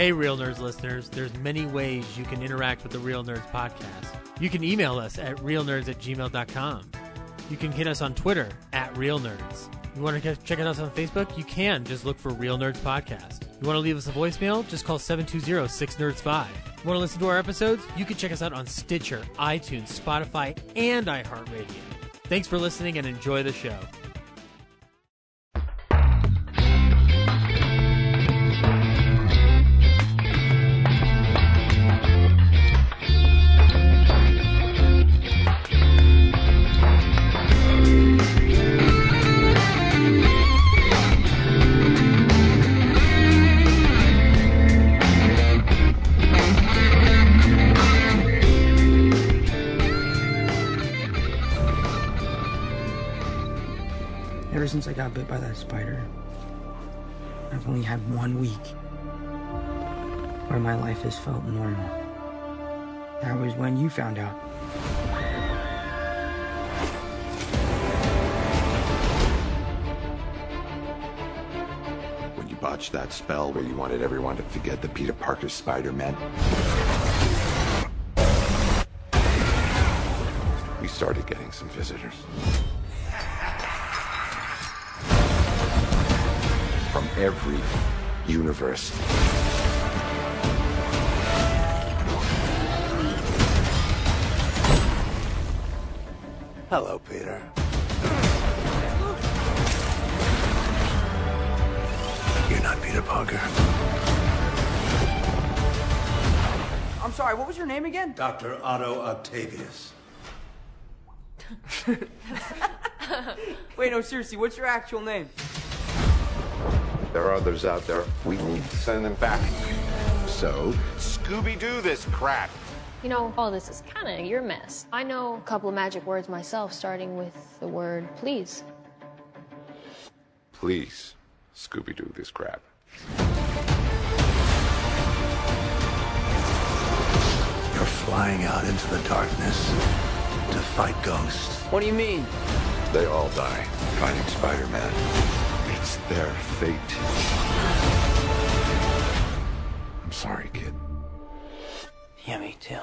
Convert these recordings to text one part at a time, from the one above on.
Hey, Real Nerds listeners, there's many ways you can interact with the Real Nerds podcast. You can email us at realnerds at gmail.com. You can hit us on Twitter at Real Nerds. You want to check us on Facebook? You can. Just look for Real Nerds Podcast. You want to leave us a voicemail? Just call 720-6nerds5. You want to listen to our episodes? You can check us out on Stitcher, iTunes, Spotify, and iHeartRadio. Thanks for listening and enjoy the show. Since I got bit by that spider, I've only had one week where my life has felt normal. That was when you found out. When you botched that spell where you wanted everyone to forget the Peter Parker Spider-Man. We started getting some visitors. Every universe. Hello, Peter. You're not Peter Parker. I'm sorry, what was your name again? Dr. Otto Octavius. Wait, no, seriously, what's your actual name? There are others out there. We need to send them back. So, Scooby-Doo this crap. You know, all this is kind of your mess. I know a couple of magic words myself, starting with the word please. Please, Scooby-Doo this crap. You're flying out into the darkness to fight ghosts. What do you mean? They all die fighting Spider-Man. It's their fate. I'm sorry, kid. Yeah, me too.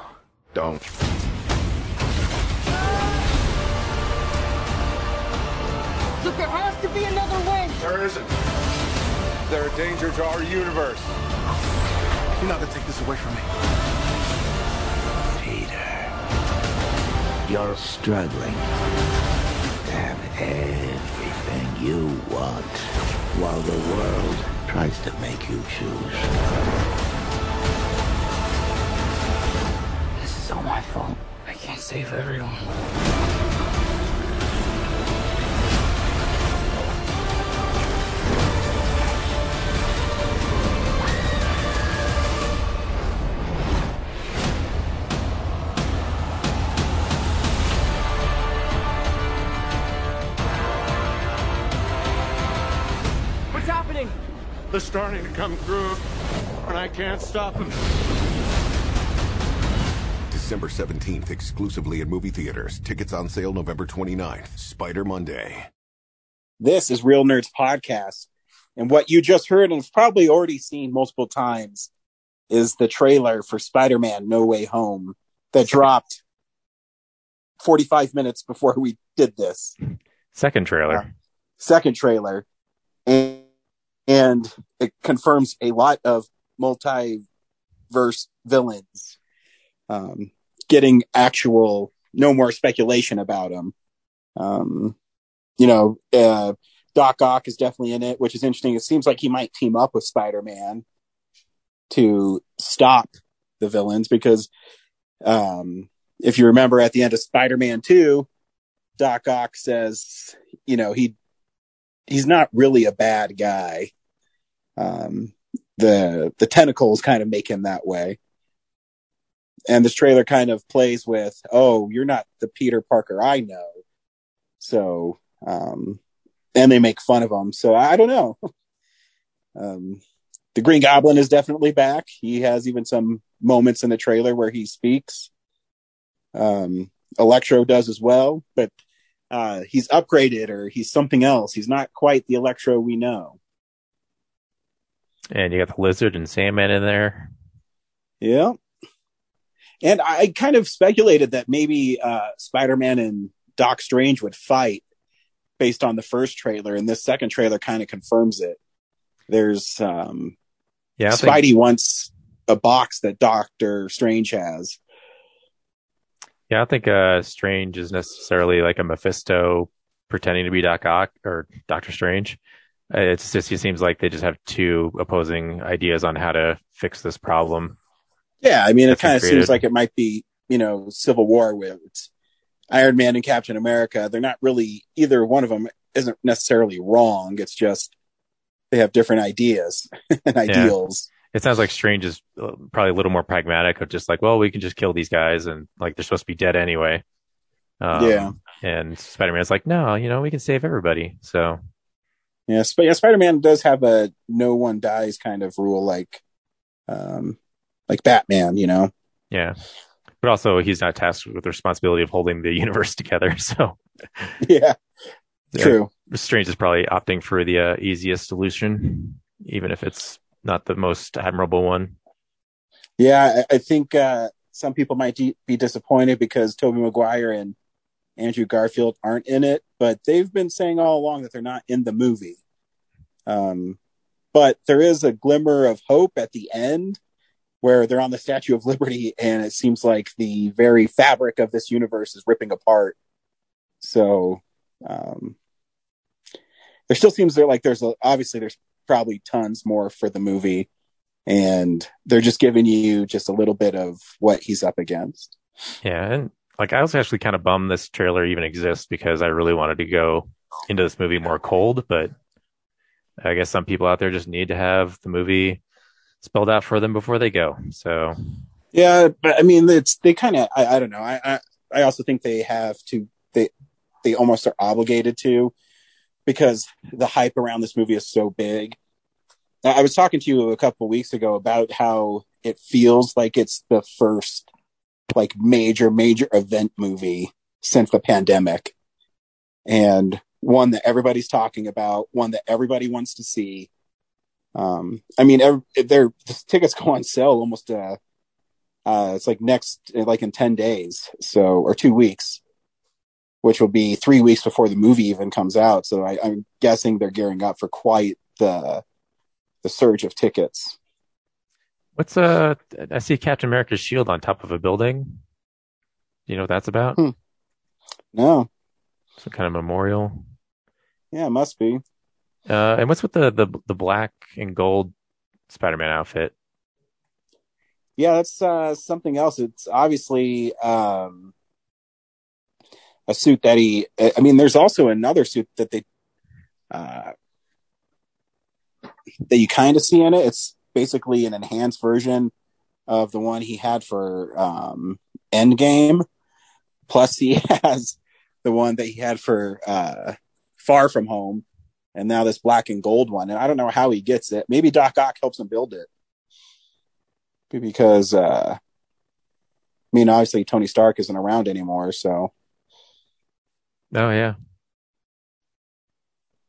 Don't. Look, there has to be another way! There isn't. They're a danger to our universe. You're not gonna take this away from me. Peter, you're struggling to have everything you want while the world tries to make you choose. This is all my fault. I can't save everyone. Starting to come through, and I can't stop them. December 17th, exclusively in movie theaters. Tickets on sale November 29th. Spider Monday. This is Real Nerds Podcast. And what you just heard and have probably already seen multiple times is the trailer for Spider Man No Way Home that dropped 45 minutes before we did this. Second trailer. Uh, second trailer. And, and it confirms a lot of multiverse villains. Um, getting actual, no more speculation about them. Um, you know, uh, Doc Ock is definitely in it, which is interesting. It seems like he might team up with Spider Man to stop the villains because, um, if you remember at the end of Spider Man 2, Doc Ock says, you know, he, he's not really a bad guy. Um, the, the tentacles kind of make him that way. And this trailer kind of plays with, oh, you're not the Peter Parker I know. So, um, and they make fun of him. So I don't know. um, the Green Goblin is definitely back. He has even some moments in the trailer where he speaks. Um, Electro does as well, but uh, he's upgraded or he's something else. He's not quite the Electro we know. And you got the lizard and Sandman in there. Yeah. And I kind of speculated that maybe uh, Spider-Man and Doc Strange would fight based on the first trailer, and this second trailer kind of confirms it. There's um, Yeah, I Spidey think, wants a box that Doctor Strange has. yeah, I don't think uh, Strange is necessarily like a Mephisto pretending to be Doc Ock or Doctor Strange. Uh, It's just it seems like they just have two opposing ideas on how to fix this problem. Yeah, I mean, it kind of seems like it might be, you know, Civil War with Iron Man and Captain America. They're not really either one of them isn't necessarily wrong. It's just they have different ideas and ideals. It sounds like Strange is uh, probably a little more pragmatic of just like, well, we can just kill these guys and like they're supposed to be dead anyway. Um, Yeah. And Spider Man's like, no, you know, we can save everybody. So Yeah, Sp- yeah, Spider-Man does have a no one dies kind of rule, like, um, like Batman. You know, yeah. But also, he's not tasked with the responsibility of holding the universe together. So yeah, Yeah. true. Strange is probably opting for the uh, easiest solution, even if it's not the most admirable one. Yeah, I, I think uh, some people might be disappointed because Tobey Maguire and Andrew Garfield aren't in it, but they've been saying all along that they're not in the movie. Um, but there is a glimmer of hope at the end where they're on the Statue of Liberty, and it seems like the very fabric of this universe is ripping apart. So um, there still seems there like there's a, obviously there's probably tons more for the movie and they're just giving you just a little bit of what he's up against. Yeah, and like I was actually kind of bummed this trailer even exists because I really wanted to go into this movie more cold, but I guess some people out there just need to have the movie spelled out for them before they go. So Yeah, but I mean, it's they kind of I, I don't know. I, I I also think they have to they they almost are obligated to because the hype around this movie is so big. I I was talking to you a couple weeks ago about how it feels like it's the first like major major event movie since the pandemic and one that everybody's talking about, one that everybody wants to see. Um, I mean, their the tickets go on sale almost uh, uh, it's like next, like in 10 days. So, or two weeks, which will be three weeks before the movie even comes out. So I, I'm guessing they're gearing up for quite the, the surge of tickets. What's uh I see Captain America's shield on top of a building. Do you know what that's about? Hmm. No. Some kind of memorial. Yeah, it must be. Uh, and what's with the the the black and gold Spider-Man outfit? Yeah, that's uh, something else. It's obviously um, a suit that he. I mean, there's also another suit that they uh, that you kind of see in it. It's basically an enhanced version of the one he had for um, Endgame. Plus, he has the one that he had for uh, Far From Home, and now this black and gold one. And I don't know how he gets it. Maybe Doc Ock helps him build it because uh I mean obviously Tony Stark isn't around anymore, so Oh yeah.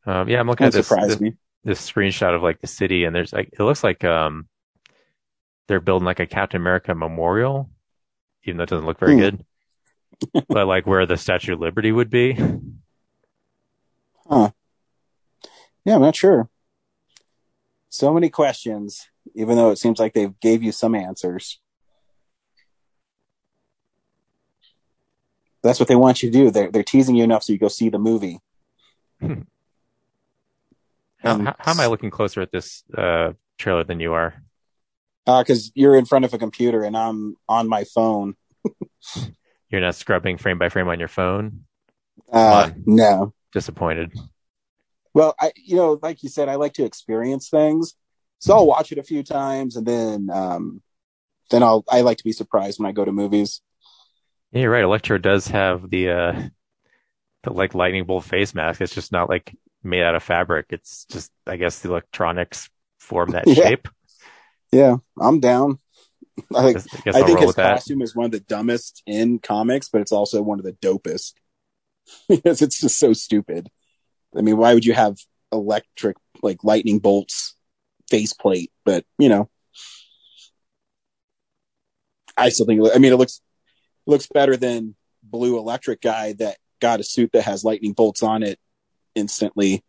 Um, yeah, I'm looking at this, surprise me. This screenshot of like the city, and there's like it looks like um they're building like a Captain America memorial, even though it doesn't look very Hmm. good. but like where the Statue of Liberty would be. Huh. Yeah, I'm not sure. So many questions, even though it seems like they gave you some answers. That's what they want you to do. They're they're teasing you enough so you go see the movie. How, Um, how, how am I looking closer at this uh trailer than you are? because you're in front of a computer and I'm on my phone. You're not scrubbing frame by frame on your phone. Uh, no. Disappointed. Well, I, you know, like you said, I like to experience things, so I'll watch it a few times, and then, um, then I'll. I like to be surprised when I go to movies. Yeah, you're right. Electro does have the uh the like lightning bolt face mask. It's just not like made out of fabric. It's just I guess the electronics form that Yeah. shape. Yeah, I'm down. I think, I guess I think his costume is one of the dumbest in comics, but it's also one of the dopest because it's just so stupid. I mean, why would you have electric like lightning bolts faceplate, but you know, I still think. I mean, it looks looks better than Blue Electric guy that got a suit that has lightning bolts on it instantly,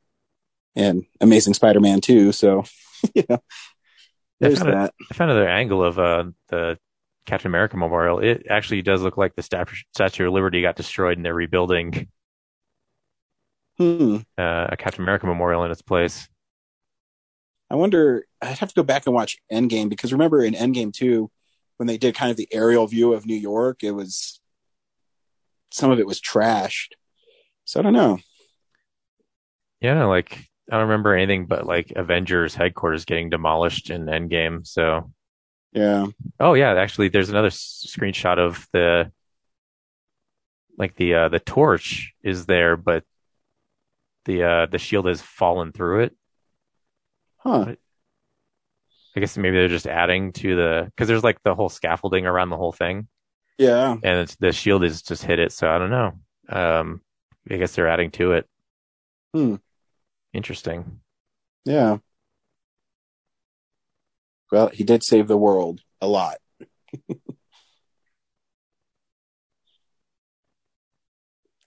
and Amazing Spider-Man 2. So, you know, there's I found, that. A, I found another angle of uh, the Captain America memorial. It actually does look like the Statue of Liberty got destroyed and they're rebuilding Hmm. uh, a Captain America memorial in its place. I wonder. I'd have to go back and watch Endgame because remember in Endgame too, when they did kind of the aerial view of New York, it was some of it was trashed. So I don't know. Yeah, like I don't remember anything but like Avengers headquarters getting demolished in Endgame. So Yeah. Oh yeah, actually, there's another s- screenshot of the like the uh, the torch is there, but the uh, the shield has fallen through it. Huh. I guess maybe they're just adding to the because there's like the whole scaffolding around the whole thing, Yeah. and it's, the shield is just hit it. So I don't know. Um, I guess they're adding to it. Hmm. Interesting. Yeah. Well, he did save the world a lot.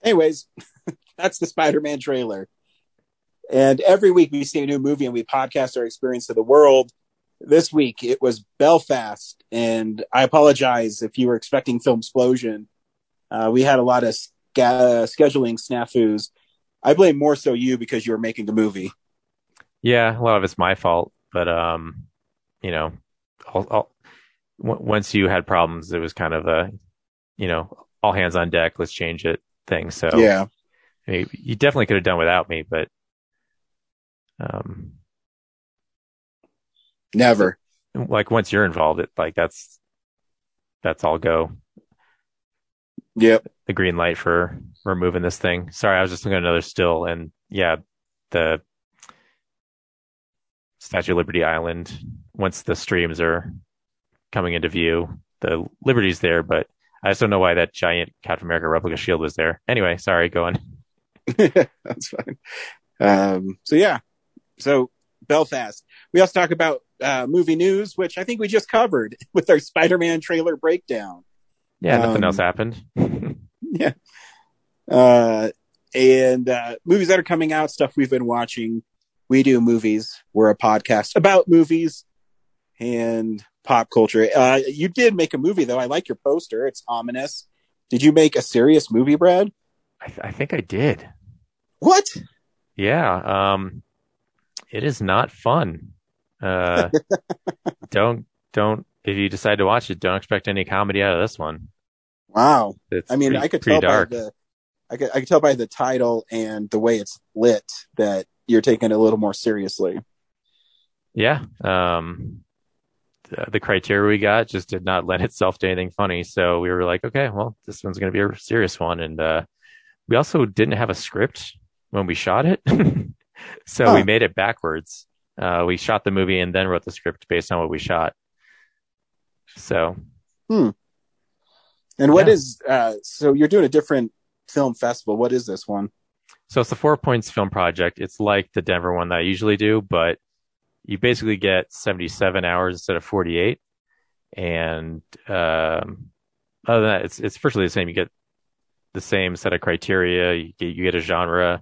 Anyways, that's the Spider-Man trailer. And every week we see a new movie and we podcast our experience of the world. This week it was Belfast, and I apologize if you were expecting Film Explosion. Uh, we had a lot of scheduling snafus. I blame more so you because you were making the movie. Yeah, a lot of it's my fault, but um, you know, I'll, I'll, w- once you had problems, it was kind of a, you know, all hands on deck. Let's change it thing. So Yeah. I mean, you definitely could have done without me, but um, Never. like once you're involved, it like that's that's all go. Yep. The green light for removing this thing. Sorry, I was just looking at another still, and yeah, the Statue of Liberty Island. Once the streams are coming into view, the Liberty's there, but I just don't know why that giant Captain America replica shield was there. Anyway, sorry, go on. That's fine. Um, so yeah, so Belfast. We also talk about uh, movie news, which I think we just covered with our Spider-Man trailer breakdown. Yeah, nothing Um, else happened. Yeah, uh, and uh, movies that are coming out, stuff we've been watching. We do movies. We're a podcast about movies and pop culture. Uh, you did make a movie though. I like your poster. It's ominous. Did you make a serious movie, Brad? I, th- I think I did. What? Yeah. Um, it is not fun. Uh, don't don't if you decide to watch it, don't expect any comedy out of this one. Wow. It's I mean, pretty- I could tell dark. by the, I could, I could tell by the title and the way it's lit that you're taking it a little more seriously. Yeah. Um, the, the criteria we got just did not lend itself to anything funny. So we were like, okay, well, this one's going to be a serious one. And, uh, we also didn't have a script when we shot it. so Huh. we made it backwards. Uh, we shot the movie and then wrote the script based on what we shot. So And what Yeah. is, uh, so you're doing a different film festival. What is this one? So it's the Four Points Film Project. It's like the Denver one that I usually do, but you basically get 77 hours instead of 48. And um, other than that, it's it's virtually the same. You get the same set of criteria. You get, you get a genre.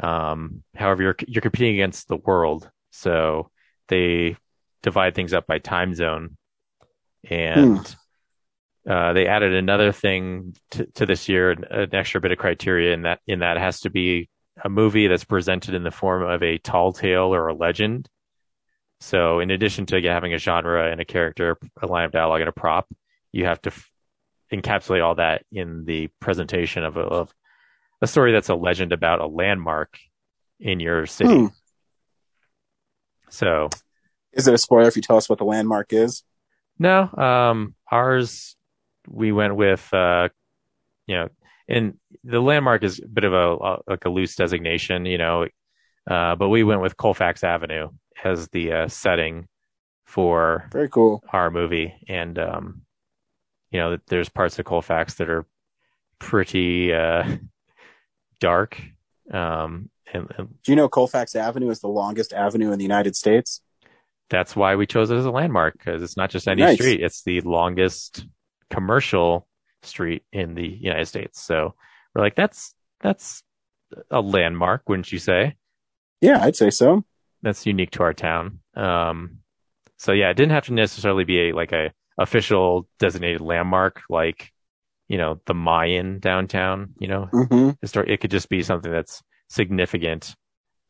Um, however, you're you're competing against the world, so they divide things up by time zone, and uh, they added another thing to, to this year, an, an extra bit of criteria, and that in that has to be a movie that's presented in the form of a tall tale or a legend. So, in addition to having a genre and a character, a line of dialogue, and a prop, you have to f- encapsulate all that in the presentation of a, of a story that's a legend about a landmark in your city. Hmm. So, Is it a spoiler if you tell us what the landmark is? No, um, ours we went with, uh, you know, and the landmark is a bit of a, like a loose designation, you know, uh, but we went with Colfax Avenue as the uh, setting for Very cool. our movie, and um, you know, there's parts of Colfax that are pretty uh, dark, um, and, and Do you know Colfax Avenue is the longest avenue in the United States? that's why we chose it as a landmark because it's not just any Nice. street; it's the longest commercial street in the United States. So we're like, that's that's a landmark, wouldn't you say? Yeah, I'd say so. That's unique to our town. Um, so yeah, it didn't have to necessarily be a like a official designated landmark like you know the Mayan downtown. You know, hmm histor- it could just be something that's significant.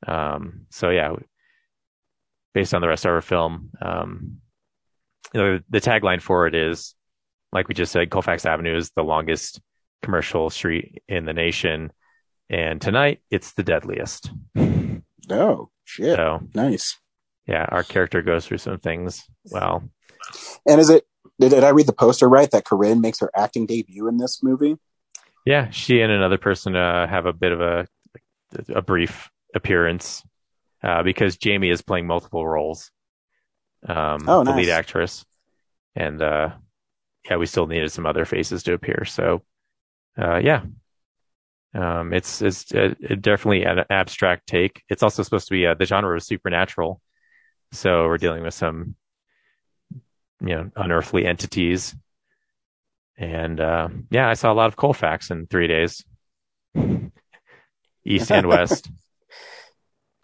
Um, so yeah, based on the rest of our film, um, you know, the tagline for it is, like we just said, Colfax Avenue is the longest commercial street in the nation, and tonight it's the deadliest. Oh shit! So Nice. yeah, our character goes through some things. Well, And is it? Did, did I read the poster right that Corinne makes her acting debut in this movie? yeah, she and another person uh, have a bit of a a brief appearance uh, because Jamie is playing multiple roles. Um, Oh, the lead actress, and uh, yeah, we still needed some other faces to appear. So, uh, yeah, um, it's it's uh definitely an abstract take. It's also supposed to be uh, the genre of supernatural, so we're dealing with some you know unearthly entities. And uh, yeah, I saw a lot of Colfax in three days, east and west.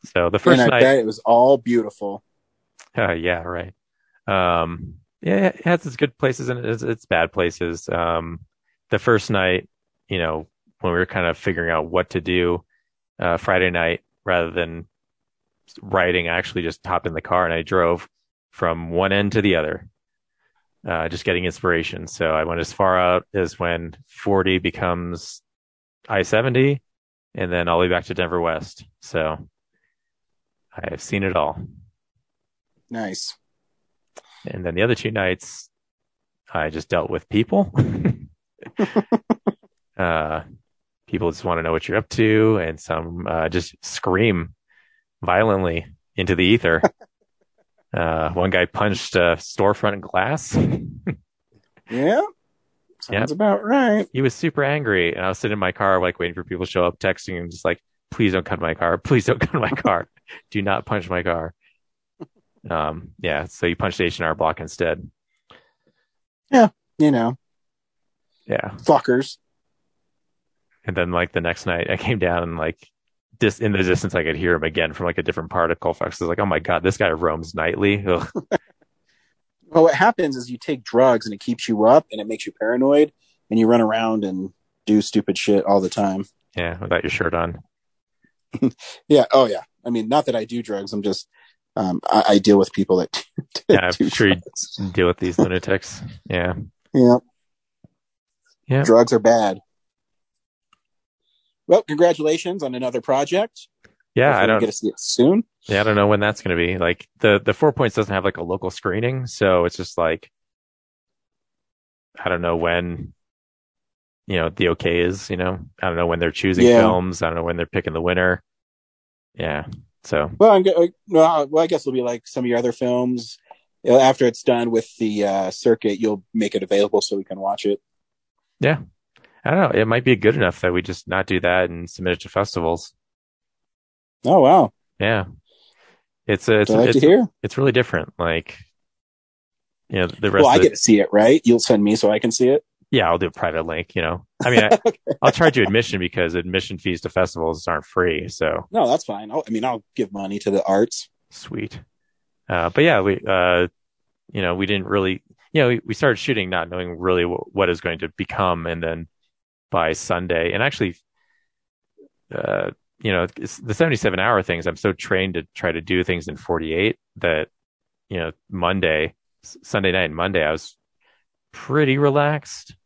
So the first and I night, bet it was all beautiful. uh, yeah, right. Um, yeah, it has its good places and its, its bad places. Um, the first night, you know, when we were kind of figuring out what to do, uh, Friday night, rather than writing, I actually just hopped in the car and I drove from one end to the other, uh, just getting inspiration. So I went as far out as when 40 becomes I 70 and then all the way back to Denver West. So I've seen it all. Nice. And then the other two nights, I just dealt with people. uh, people just want to know what you're up to, and some uh, just scream violently into the ether. uh, one guy punched a storefront glass. Yeah. Sounds Yep. about right. he was super angry, and I was sitting in my car, like waiting for people to show up, texting him, just like, "Please don't cut my car. Please don't cut my car. Do not punch my car." Um, yeah. So you punched the H and R Block instead. Yeah, you know, Yeah. fuckers. And then like the next night I came down and like dis in the distance I could hear him again from like a different part of Colfax. I was like, oh my god, this guy roams nightly. Well, what happens is you take drugs and it keeps you up and it makes you paranoid and you run around and do stupid shit all the time. Yeah, without your shirt on. Yeah. Oh, yeah. I mean, not that I do drugs. I'm just, um, I, I deal with people that Yeah, I'm do sure you deal with these lunatics. Yeah. Yeah. Yeah. Drugs are bad. Well, congratulations on another project. Yeah, Hopefully I don't get to see it soon. yeah, I don't know when that's gonna be. Like the the four points doesn't have like a local screening, so it's just like I don't know when you know the okay is, you know. I don't know when they're choosing Yeah. films. I don't know when they're picking the winner. Yeah. So Well, I'm go- well, well, I guess it'll be like some of your other films. After it's done with the uh, circuit, you'll make it available so we can watch it. Yeah. I don't know. It might be good enough that we just not do that and submit it to festivals. Oh wow, Yeah. It's a, it's, Glad it's, to hear. it's really different. Like, you know, the rest Well, I the, get to see it, right? You'll send me so I can see it. Yeah, I'll do a private link, you know, I mean, I, I'll charge you admission because admission fees to festivals aren't free. So No, that's fine. I'll, I mean, I'll give money to the arts. sweet. Uh, but yeah, we, uh, you know, we didn't really, you know, we, we started shooting not knowing really what, what was going to become. And then by Sunday, and actually, uh, you know, the 77 hour things, I'm so trained to try to do things in 48 that, you know, Monday, Sunday night and Monday, I was pretty relaxed,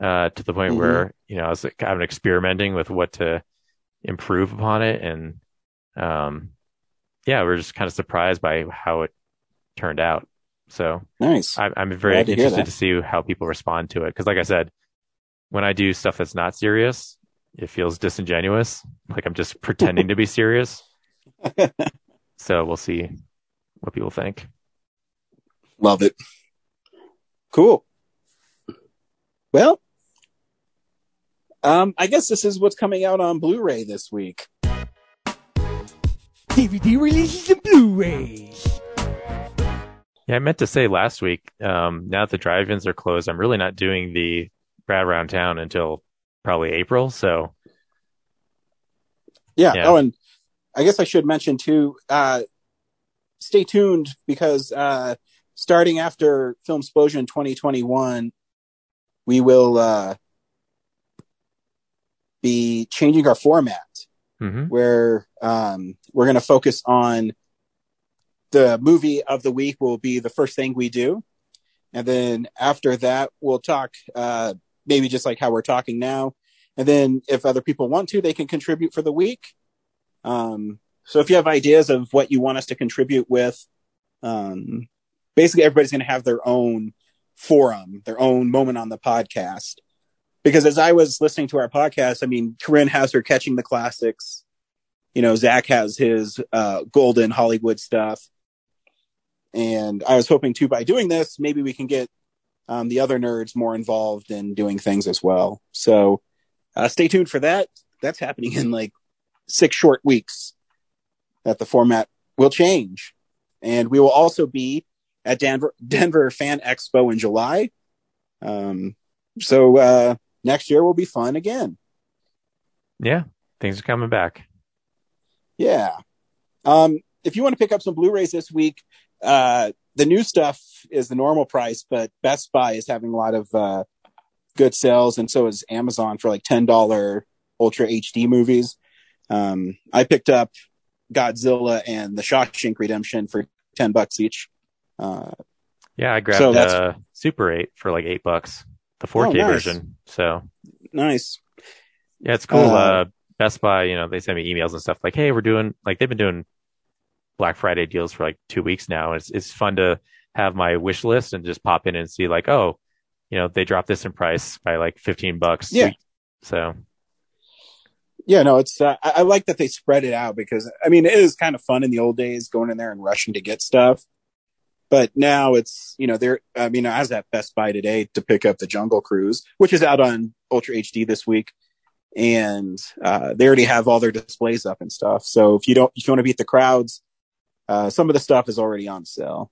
uh, to the point Mhm. where, you know, I was like, kind of experimenting with what to improve upon it. And, um, yeah, we're just kind of surprised by how it turned out. So Nice. I, I'm very Glad interested that. to see how people respond to it. Cause like I said, when I do stuff that's not serious, it feels disingenuous. Like I'm just pretending to be serious. So we'll see what people think. Love it. Cool. Well, um, I guess this is what's coming out on Blu-ray this week. DVD releases and Blu-rays. Yeah, I meant to say last week. Um, now that the drive-ins are closed, I'm really not doing the Brad around town until probably April. So, yeah. Yeah. Oh, and I guess I should mention too. Uh, stay tuned because uh, starting after Film Explosion 2021, we will uh, be changing our format. mhm. where um, we're going to focus on the movie of the week will be the first thing we do and then after that we'll talk uh, maybe just like how we're talking now and then if other people want to they can contribute for the week um, so if you have ideas of what you want us to contribute with um, basically everybody's going to have their own forum their own moment on the podcast because as I was listening to our podcast, I mean, Corinne has her catching the classics. You know, Zach has his uh, golden Hollywood stuff. And I was hoping too, by doing this, maybe we can get um, the other nerds more involved in doing things as well. So uh, stay tuned for that. That's happening in like six short weeks that the format will change. And we will also be at Denver, Denver Fan Expo in July. Um, so, uh, next year will be fun again. yeah, things are coming back. Yeah. Um, if you want to pick up some Blu-rays this week, uh, the new stuff is the normal price, but Best Buy is having a lot of uh, good sales, and so is Amazon for like ten dollar Ultra HD movies. Um, I picked up Godzilla and The Shawshank Redemption for ten bucks each. Uh, Yeah, I grabbed So uh, Super 8 for like eight bucks, the 4K Oh, nice. version. So nice. yeah, it's cool. Uh, Uh, Best Buy, you know, they send me emails and stuff like, "Hey, we're doing like they've been doing Black Friday deals for like two weeks now. It's it's fun to have my wish list and just pop in and see like, oh, you know, they dropped this in price by like fifteen bucks. Yeah. So Yeah, no, it's uh, I, I like that they spread it out because I mean it is kind of fun in the old days going in there and rushing to get stuff, but now it's you know there. I mean, I was at Best Buy today to pick up the Jungle Cruise, which is out on Ultra HD this week, and uh, they already have all their displays up and stuff. So if you don't, if you want to beat the crowds, uh, some of the stuff is already on sale.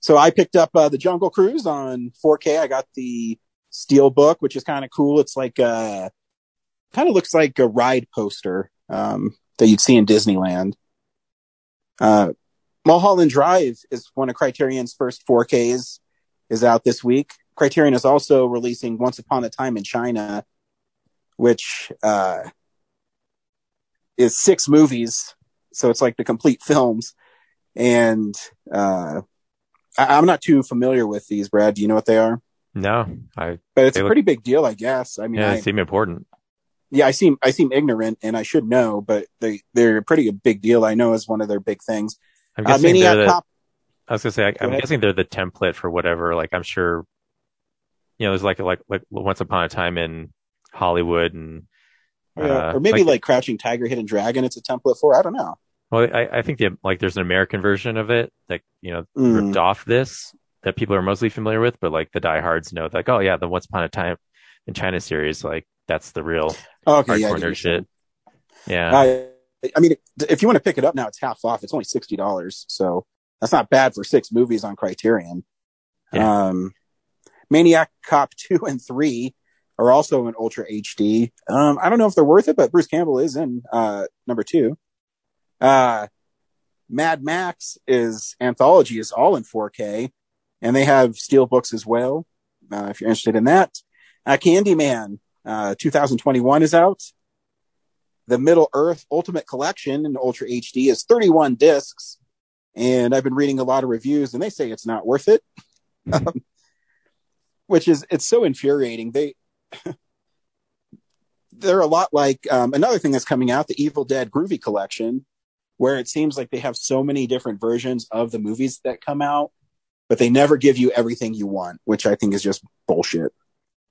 So I picked up uh, the Jungle Cruise on 4K. I got the Steel Book, which is kind of cool. It's like uh kind of looks like a ride poster um, that you'd see in Disneyland. Mulholland Drive is one of Criterion's first 4Ks, is out this week. Criterion is also releasing Once Upon a Time in China, which uh, is six movies, so it's like the complete films. And uh, I- I'm not too familiar with these, Brad. Do you know what they are? no, I But it's a look- pretty big deal, I guess. I mean, yeah, I, they seem important. yeah, I seem I seem ignorant, and I should know, but they they're pretty a pretty big deal. I know is one of their big things. I'm Uh, guessing Maniac they're the, Cop. I was gonna say, I, I'm ahead. guessing they're the template for whatever. Like, I'm sure, you know, there's like like like Once Upon a Time in Hollywood, and Yeah, uh, or maybe like- like, Crouching Tiger, Hidden Dragon. It's a template for. I don't know. well, I, I think the, like there's an American version of it that you know Mm. ripped off this that people are mostly familiar with, but like the diehards know, like, oh yeah, the Once Upon a Time in China series, like that's the real okay, yeah, hardcore get shit. Yeah, saying. I, mean, if you want to pick it up now, it's half off. It's only sixty dollars, so that's not bad for six movies on Criterion. Yeah. Um, Maniac Cop two and three are also in Ultra HD. Um, I don't know if they're worth it, but Bruce Campbell is in uh, number two. Uh, Mad Max is anthology is all in 4K, and they have steel books as well. Uh, if you're interested in that, uh, Candyman uh, 2021 is out. The Middle Earth Ultimate Collection in Ultra HD is 31 discs, and I've been reading a lot of reviews, and they say it's not worth it. Um, which is it's so infuriating. They they're a lot like um, another thing that's coming out, the Evil Dead Groovy Collection, where it seems like they have so many different versions of the movies that come out, but they never give you everything you want, which I think is just bullshit.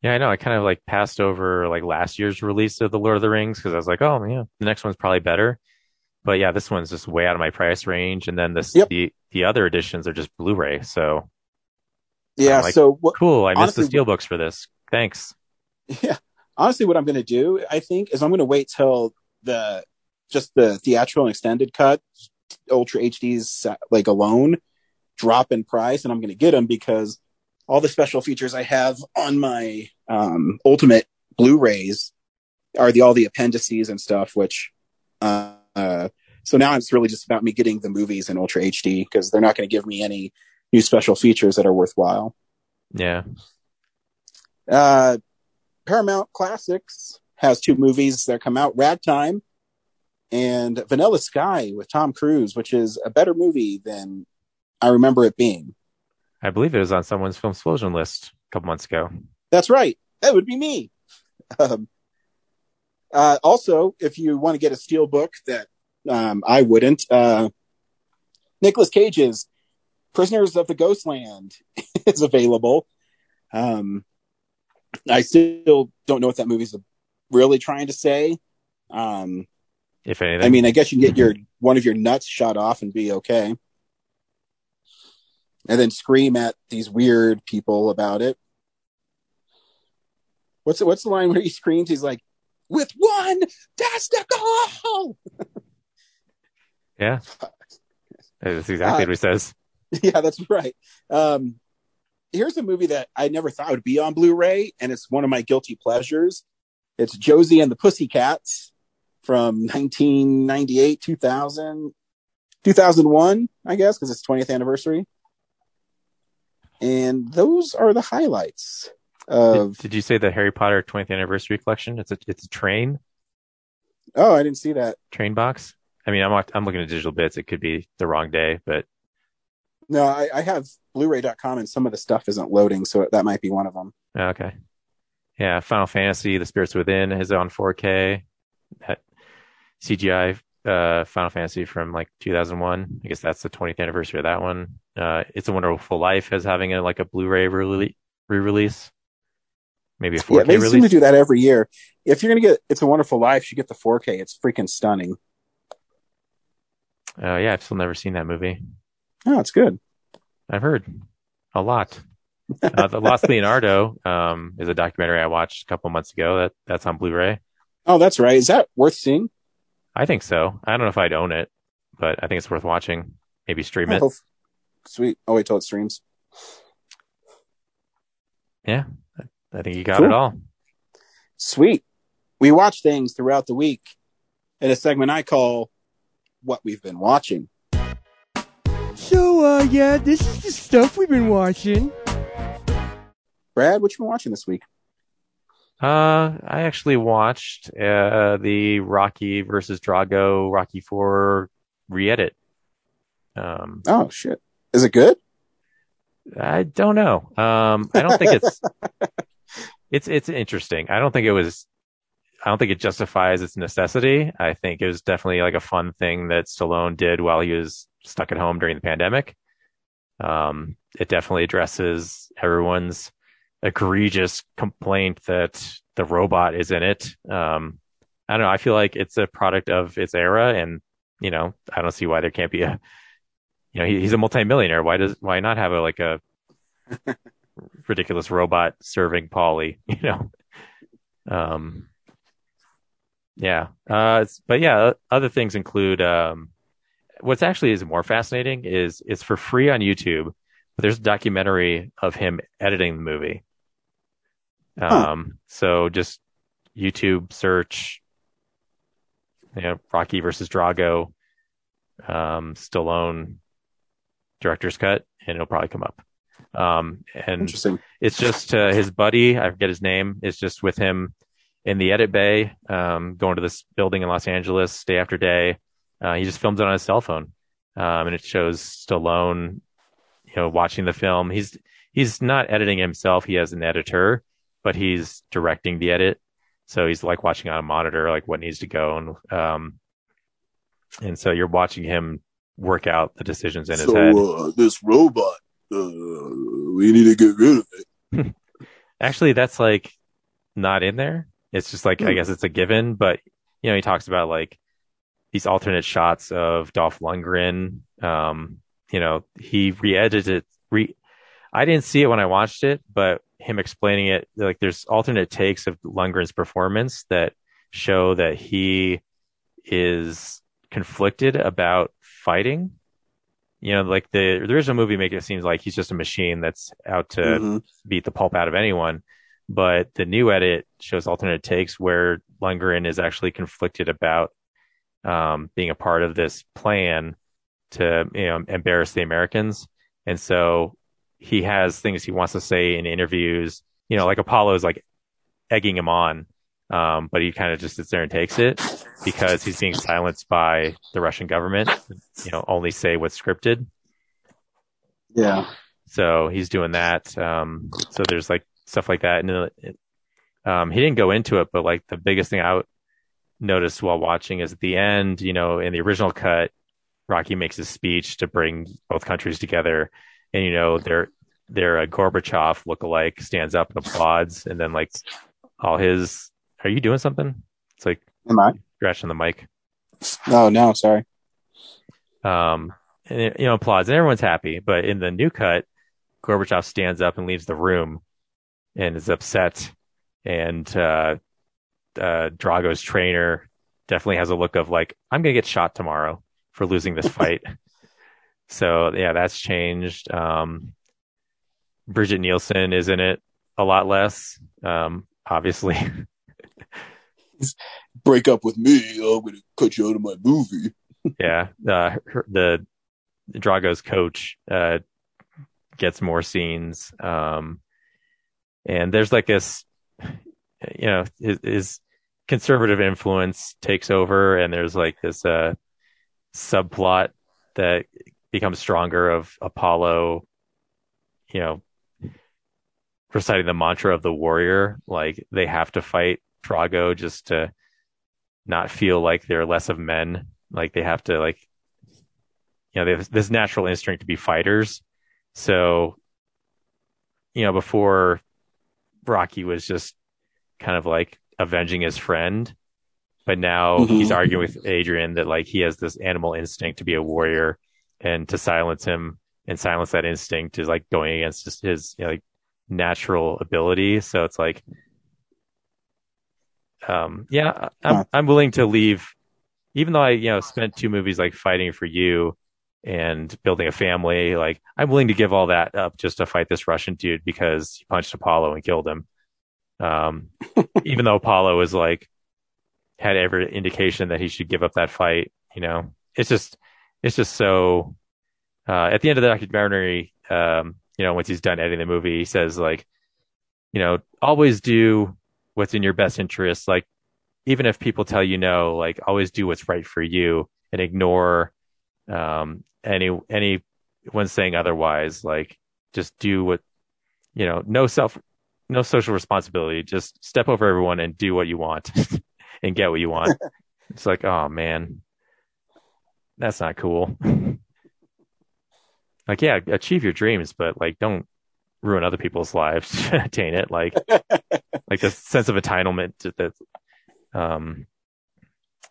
Yeah, I know. I kind of like passed over like last year's release of the Lord of the Rings because I was like, oh yeah, the next one's probably better. But yeah, this one's just way out of my price range, and then this Yep. the the other editions are just Blu-ray. So Yeah, like, so what cool. I missed honestly- the steelbooks for this. Thanks. yeah honestly what i'm going to do i think is i'm going to wait till the just the theatrical and extended cut ultra hd's like alone drop in price, and I'm going to get them because all the special features I have on my um, Ultimate Blu-rays are the all the appendices and stuff. Which, uh, uh, so now it's really just about me getting the movies in Ultra HD because they're not going to give me any new special features that are worthwhile. Yeah. Uh, Paramount Classics has two movies that come out: Ragtime and Vanilla Sky with Tom Cruise, which is a better movie than I remember it being. I believe it was on someone's film explosion list a couple months ago. That's right. That would be me. Um, uh, also, if you want to get a steel book that um, I wouldn't, uh, Nicolas Cage's Prisoners of the Ghostland is available. Um, I still don't know what that movie's really trying to say. Um, if anything, I mean, I guess you can get your one of your nuts shot off and be okay, and then scream at these weird people about it. What's the, what's the line where he screams? He's like, "With one testicle." yeah, that's exactly uh, what he says. Yeah, that's right. Um, here's a movie that I never thought would be on Blu-ray, and it's one of my guilty pleasures. It's Josie and the Pussycats from 1998, 2000, 2001, I guess, because it's 20th anniversary. And those are the highlights of. Did, did, you say the Harry Potter 20th anniversary collection? It's a it's a train. Oh, I didn't see that train box. I mean, I'm I'm looking at digital bits. It could be the wrong day, but no, I, I have Blu-ray.com, and some of the stuff isn't loading, so that might be one of them. Oh, okay. Yeah, Final Fantasy: The Spirits Within is on 4K. That CGI uh, Final Fantasy from like 2001. I guess that's the 20th anniversary of that one. Uh, it's a Wonderful Life as having a like a Blu-ray re-release. Maybe a 4K yeah, they release. seem to do that every year. If you're gonna get It's a Wonderful Life, you get the 4K. It's freaking stunning. Uh, yeah, I've still never seen that movie. Oh, it's good. I've heard a lot. uh, the Lost Leonardo um, is a documentary I watched a couple months ago. That that's on Blu-ray. Oh, that's right. Is that worth seeing? I think so. I don't know if I'd own it, but I think it's worth watching. Maybe stream it. Oh, sweet. Oh, wait till it streams. Yeah, I think you got Cool. it all. Sweet. We watch things throughout the week in a segment I call What We've Been Watching. So, uh, yeah, this is the stuff we've been watching. Brad, what you been watching this week? Uh, I actually watched uh, the Rocky versus Drago Rocky Four re-edit. Um, Oh, shit. Is it good? I don't know. Um, I don't think it's it's it's interesting. I don't think it was. I don't think it justifies its necessity. I think it was definitely like a fun thing that Stallone did while he was stuck at home during the pandemic. Um, it definitely addresses everyone's egregious complaint that the robot is in it. Um, I don't know. I feel like it's a product of its era, and you know, I don't see why there can't be a. You know, he, he's a multimillionaire. Why does why not have a like a ridiculous robot serving Paulie? You know, um, yeah. Uh, it's, but yeah, other things include um, what's actually is more fascinating is it's for free on YouTube. But there's a documentary of him editing the movie. Um, so just YouTube search, you know, Rocky versus Drago, um, Stallone director's cut, and it'll probably come up. Um, and it's just uh, his buddy, I forget his name, is just with him in the edit bay, um, going to this building in Los Angeles day after day. Uh, he just films it on his cell phone. Um, and it shows Stallone, you know, watching the film. He's, he's not editing himself. He has an editor, but he's directing the edit. So he's like watching on a monitor, like what needs to go. And, um, and so you're watching him work out the decisions in his head. uh, this robot, uh, we need to get rid of it. Actually, that's like not in there. It's just like, I Hmm. guess it's a given, but you know, he talks about like these alternate shots of Dolph Lundgren. Um, you know, he re-edited. Re, I didn't see it when I watched it, but him explaining it, like there's alternate takes of Lundgren's performance that show that he is conflicted about fighting. you know, like the, the original movie make it seems like he's just a machine that's out to Mhm. beat the pulp out of anyone. But the new edit shows alternate takes where Lundgren is actually conflicted about um, being a part of this plan to you know embarrass the Americans, and so he has things he wants to say in interviews. You know, like Apollo is like egging him on, um, but he kind of just sits there and takes it because he's being silenced by the Russian government. You know, only say what's scripted. Yeah. So he's doing that. Um, so there's like stuff like that. And uh, it- um, he didn't go into it, but like the biggest thing I noticed while watching is at the end, you know, in the original cut, Rocky makes his speech to bring both countries together. And, you know, their, their uh, Gorbachev lookalike stands up and applauds. And then like all his, are you doing something? It's like Am I? scratching the mic. Oh no, sorry. um, and it, you know, applauds, and everyone's happy. But in the new cut, Gorbachev stands up and leaves the room and is upset. And uh, uh, Drago's trainer definitely has a look of like, I'm gonna get shot tomorrow for losing this fight. so yeah, that's changed. Um, Brigitte Nielsen is in it a lot less, um, obviously. Break up with me, I'm gonna cut you out of my movie. yeah, uh, her, the Drago's coach uh, gets more scenes, um, and there's like this, you know, his, his conservative influence takes over, and there's like this uh, subplot that becomes stronger of Apollo, you know, reciting the mantra of the warrior, like they have to fight Drago just to not feel like they're less of men. Like they have to like, you know, they have this natural instinct to be fighters. So, you know, before Rocky was just kind of like avenging his friend, but now Mhm. he's arguing with Adrian that like he has this animal instinct to be a warrior and to silence him and silence that instinct is like going against just his you know, like natural ability. So it's like, um, yeah, I'm I'm willing to leave, even though I you know spent two movies like fighting for you and building a family. Like I'm willing to give all that up just to fight this Russian dude because he punched Apollo and killed him. Um, even though Apollo is like had every indication that he should give up that fight, you know, it's just it's just so. Uh, at the end of the documentary, um, you know, once he's done editing the movie, he says like, you know, always do what's in your best interest. Like, even if people tell you no, like always do what's right for you and ignore, um, any, anyone saying otherwise. Like, just do what, you know, no self, no social responsibility. Just step over everyone and do what you want and get what you want. it's like, oh man, that's not cool. like, yeah, achieve your dreams, but like, don't ruin other people's lives to attain it. Like, like the sense of entitlement that, um,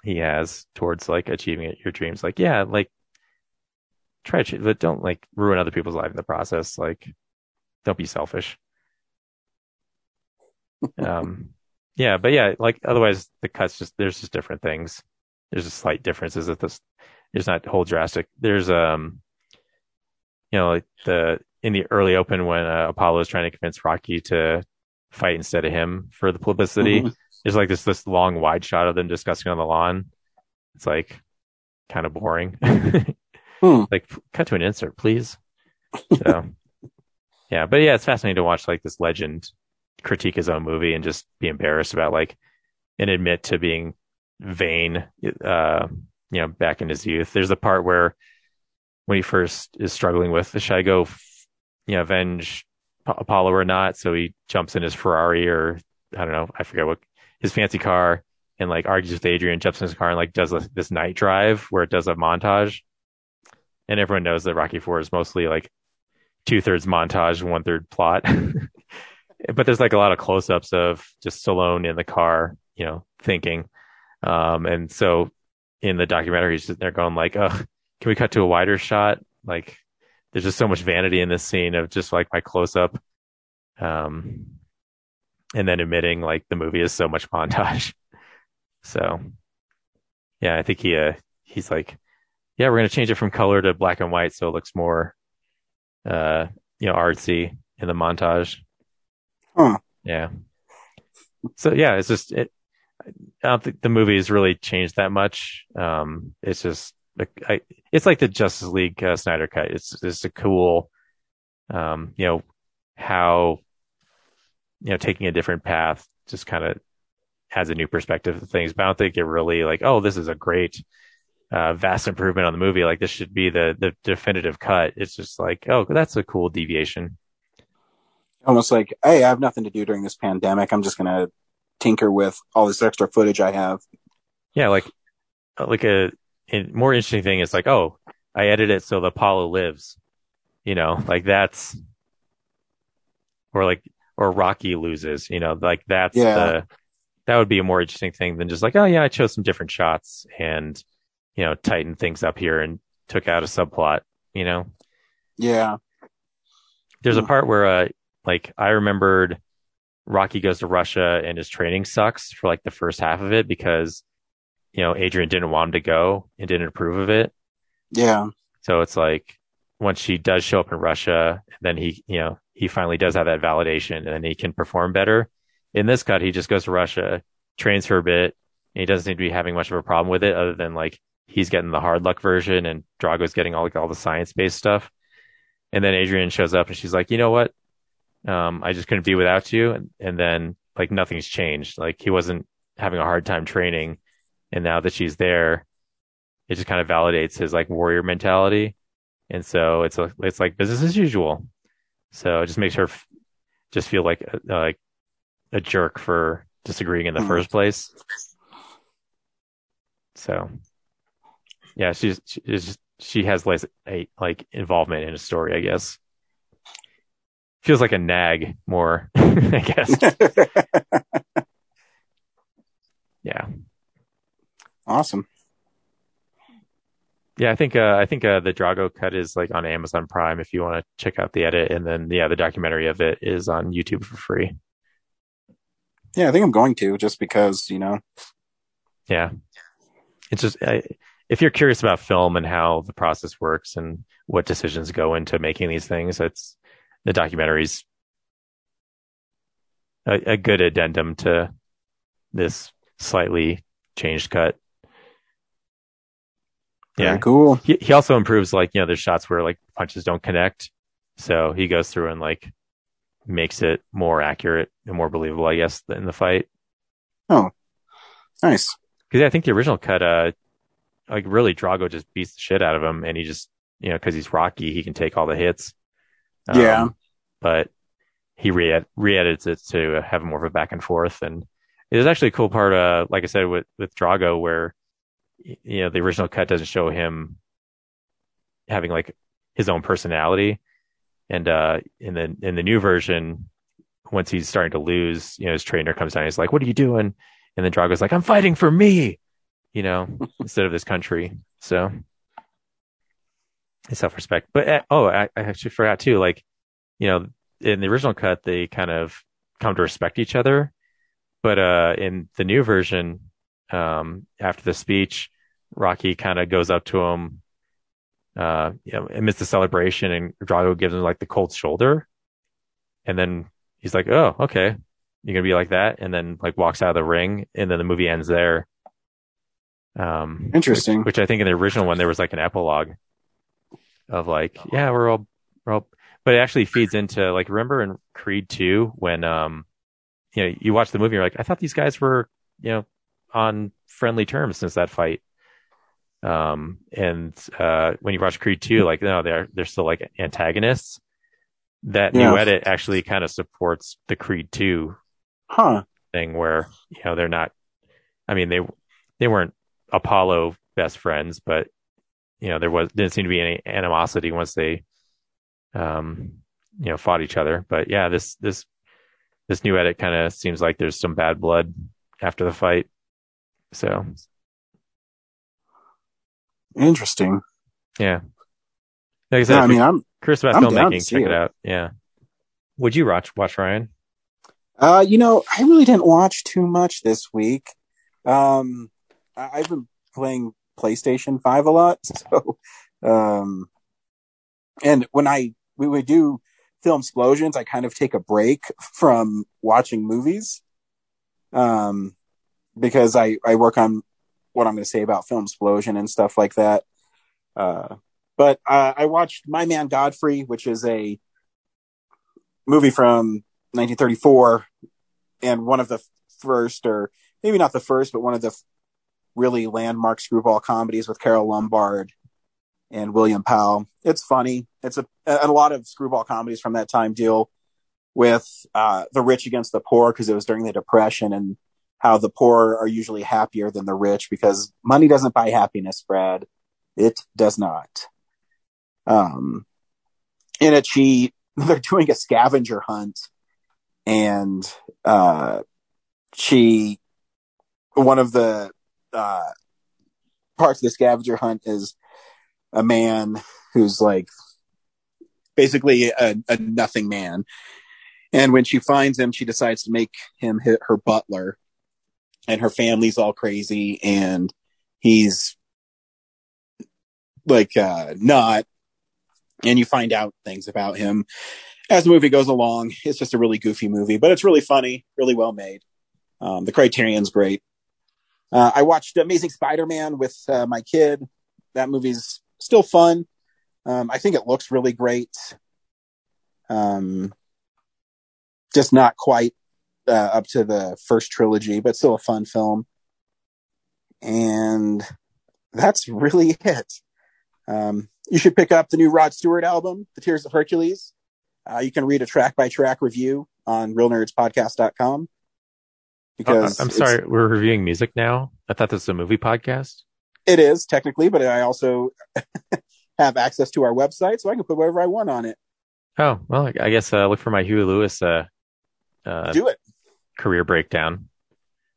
he has towards like achieving it, your dreams. Like, yeah, like try to, but don't like ruin other people's life in the process. Like, don't be selfish. um, yeah, but yeah, like otherwise the cuts just, there's just different things. There's just slight differences at this. There's not whole drastic. There's, um, you know, like the, in the early open when uh, Apollo is trying to convince Rocky to fight instead of him for the publicity, Mhm. there's like this, this long wide shot of them discussing on the lawn. It's like kind of boring. Hmm. Like cut to an insert, please. So, yeah, but yeah, it's fascinating to watch like this legend critique his own movie and just be embarrassed about like and admit to being vain uh you know back in his youth. There's a part where when he first is struggling with should i go you know avenge apollo or not so he jumps in his ferrari or i don't know i forget what his fancy car and like argues with adrian jumps in his car and like does this night drive where it does a montage. And everyone knows that rocky 4 is mostly like two-thirds montage one third plot. But there's like a lot of close-ups of just Stallone in the car, you know, thinking. Um, and so in the documentary, he's just- they're going like, "Oh, can we cut to a wider shot?" Like, there's just so much vanity in this scene of just like my close-up, um, and then admitting like the movie is so much montage. So, yeah, I think he uh, he's like yeah, we're gonna change it from color to black and white so it looks more, uh, you know, artsy in the montage. Huh. Yeah. So yeah, it's just it. I don't think the movie has really changed that much. Um, it's just I, it's like the Justice League uh, Snyder cut. It's it's a cool, um, you know, how you know taking a different path just kind of has a new perspective of things. But I don't think it really like, oh, this is a great, uh, vast improvement on the movie. Like this should be the the definitive cut. It's just like, oh, that's a cool deviation. Almost like, hey, I have nothing to do during this pandemic. I'm just gonna tinker with all this extra footage I have. Yeah, like like a, a more interesting thing is like, oh, I edit it so the Apollo lives. You know, like that's or like or Rocky loses. You know, like that's Yeah. the that would be a more interesting thing than just like, oh yeah, I chose some different shots and you know tightened things up here and took out a subplot. You know, Yeah. there's a Hmm. part where uh like I remembered Rocky goes to Russia and his training sucks for like the first half of it because you know Adrian didn't want him to go and didn't approve of it. Yeah. So it's like once she does show up in Russia, then he, you know, he finally does have that validation and then he can perform better. In this cut, he just goes to Russia, trains for a bit, and he doesn't seem to be having much of a problem with it other than like he's getting the hard luck version and Drago's getting all like all the science based stuff. And then Adrian shows up and she's like, you know what? Um, I just couldn't be without you. And, and then like nothing's changed. Like he wasn't having a hard time training. And now that she's there, it just kind of validates his like warrior mentality. And so it's a, it's like business as usual. So it just makes her f- just feel like a, like a jerk for disagreeing in the Hmm. first place. So yeah, she's she is just, she has like a like involvement in a story, I guess. Feels like a nag more, I guess. Yeah. awesome. Yeah, I think uh, I think uh, the Drago cut is like on Amazon Prime if you want to check out the edit, and then yeah, the documentary of it is on YouTube for free. Yeah, I think I'm going to just because, you know, Yeah, it's just I, if you're curious about film and how the process works and what decisions go into making these things, it's the documentary's a, a good addendum to this slightly changed cut. very Yeah, cool. he he also improves like you know there's shots where like punches don't connect so he goes through and like makes it more accurate and more believable i guess in the fight Oh, Nice. because i think the original cut uh like really drago just beats the shit out of him and he just you know because he's rocky he can take all the hits Um, Yeah. but he re re-edits it to have more of a back and forth. And it was actually a cool part uh like i said with with drago where you know the original cut doesn't show him having like his own personality. And uh in the in the new version once he's starting to lose you know his trainer comes down he's like what are you doing? And then drago's like i'm fighting for me you know instead of this country. So it's self-respect. But uh, oh I, I actually forgot too like you know in the original cut they kind of come to respect each other. But uh in the new version um after the speech rocky kind of goes up to him uh you know amidst the celebration and drago gives him like the cold shoulder. And then he's like oh okay. You're gonna be like that. And then like walks out of the ring and then the movie ends there. Um Interesting. which, which i think in the original one there was like an epilogue of like yeah we're all we're all but it actually feeds into like remember in creed 2 when um you know you watch the movie you're like i thought these guys were you know on friendly terms since that fight. Um and uh when you watch creed 2 like no they're they're still like antagonists. That new edit actually kind of supports the creed 2 Huh. thing where you know they're not i mean they they weren't apollo best friends but you know there was didn't seem to be any animosity once they um you know fought each other. But yeah this this this new edit kind of seems like there's some bad blood after the fight. So. Interesting. yeah. Like i said No, I mean, I'm, curious about I'm filmmaking check it it. out. Yeah. Would you watch watch ryan? Uh, you know, I really didn't watch too much this week. Um, I, I've been playing PlayStation 5 a lot. So, um, and when I, we would do film explosions, I kind of take a break from watching movies. Um, because I, I work on what I'm going to say about film explosion and stuff like that. Uh, but, uh, I watched My Man Godfrey, which is a movie from 1934 and one of the first, or maybe not the first, but one of the really landmark screwball comedies with Carole Lombard and William Powell. It's funny. It's a, a lot of screwball comedies from that time deal with uh, the rich against the poor because it was during the Depression and how the poor are usually happier than the rich because money doesn't buy happiness, Brad. It does not. Um, in a she, they're doing a scavenger hunt and, uh, she, one of the, uh, parts of the scavenger hunt is a man who's like basically a, a nothing man. And when she finds him, she decides to make him her butler and her family's all crazy and he's like, uh, not. And you find out things about him as the movie goes along. It's just a really goofy movie, but it's really funny, really well made. Um, the Criterion's great. Uh, I watched Amazing Spider-Man with uh, my kid. That movie's still fun. Um, I think it looks really great. Um, just not quite uh, up to the first trilogy, but still a fun film. And that's really it. Um, you should pick up the new Rod Stewart album, The Tears of Hercules. Uh, you can read a track by track review on realnerdspodcast.com. Because I'm sorry, we're reviewing music now. I thought this was a movie podcast. It is technically, but I also have access to our website, so I can put whatever I want on it. Oh well, I guess uh, look for my Huey Lewis. Uh, uh, do it. Career breakdown.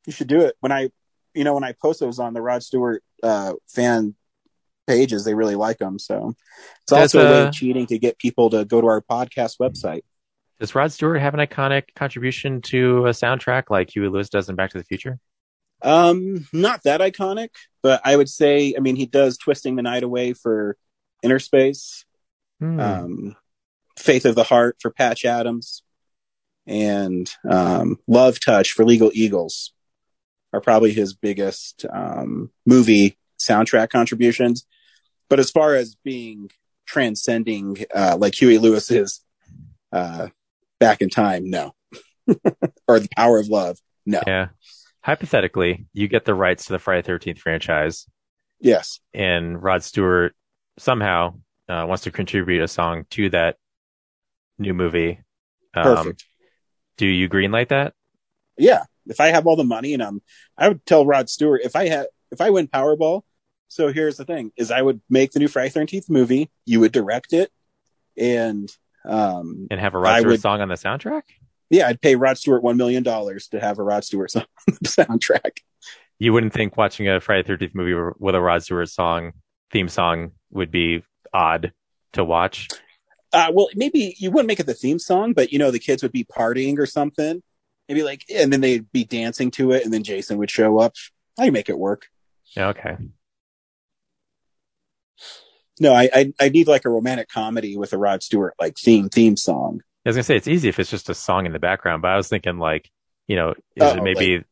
You should do it when I, you know, when I post those on the Rod Stewart uh, fan pages, they really like them. So it's also a way uh, of cheating to get people to go to our podcast website. Does Rod Stewart have an iconic contribution to a soundtrack like Huey Lewis does in Back to the Future? Um, not that iconic, but I would say, I mean, he does "Twisting the Night Away" for Innerspace, Hmm. um, "Faith of the Heart" for Patch Adams, and um, "Love Touch" for Legal Eagles are probably his biggest um, movie soundtrack contributions. But as far as being transcending, uh, like Huey Lewis is, uh, back in time, no, or the Power of Love, no. Yeah. Hypothetically, you get the rights to the Friday Thirteenth franchise, Yes. and Rod Stewart somehow uh, wants to contribute a song to that new movie. Um, Perfect. Do you greenlight that? yeah, if I have all the money and I'm, I would tell Rod Stewart if I had, if I win Powerball. So here's the thing: is I would make the new Friday Thirteenth movie. You would direct it, and um, And have a Rod I Stewart would- song on the soundtrack? yeah, I'd pay Rod Stewart one million dollars to have a Rod Stewart song on the soundtrack. You wouldn't think watching a Friday Thirteenth movie with a Rod Stewart song theme song would be odd to watch. Uh, well, maybe you wouldn't make it the theme song, but you know, the kids would be partying or something. Maybe like, and then they'd be dancing to it, and then Jason would show up. I make it work. Yeah, okay. No, I, I I need like a romantic comedy with a Rod Stewart like theme theme song. I was gonna say it's easy if it's just a song in the background, but I was thinking like, you know, is it Oh, maybe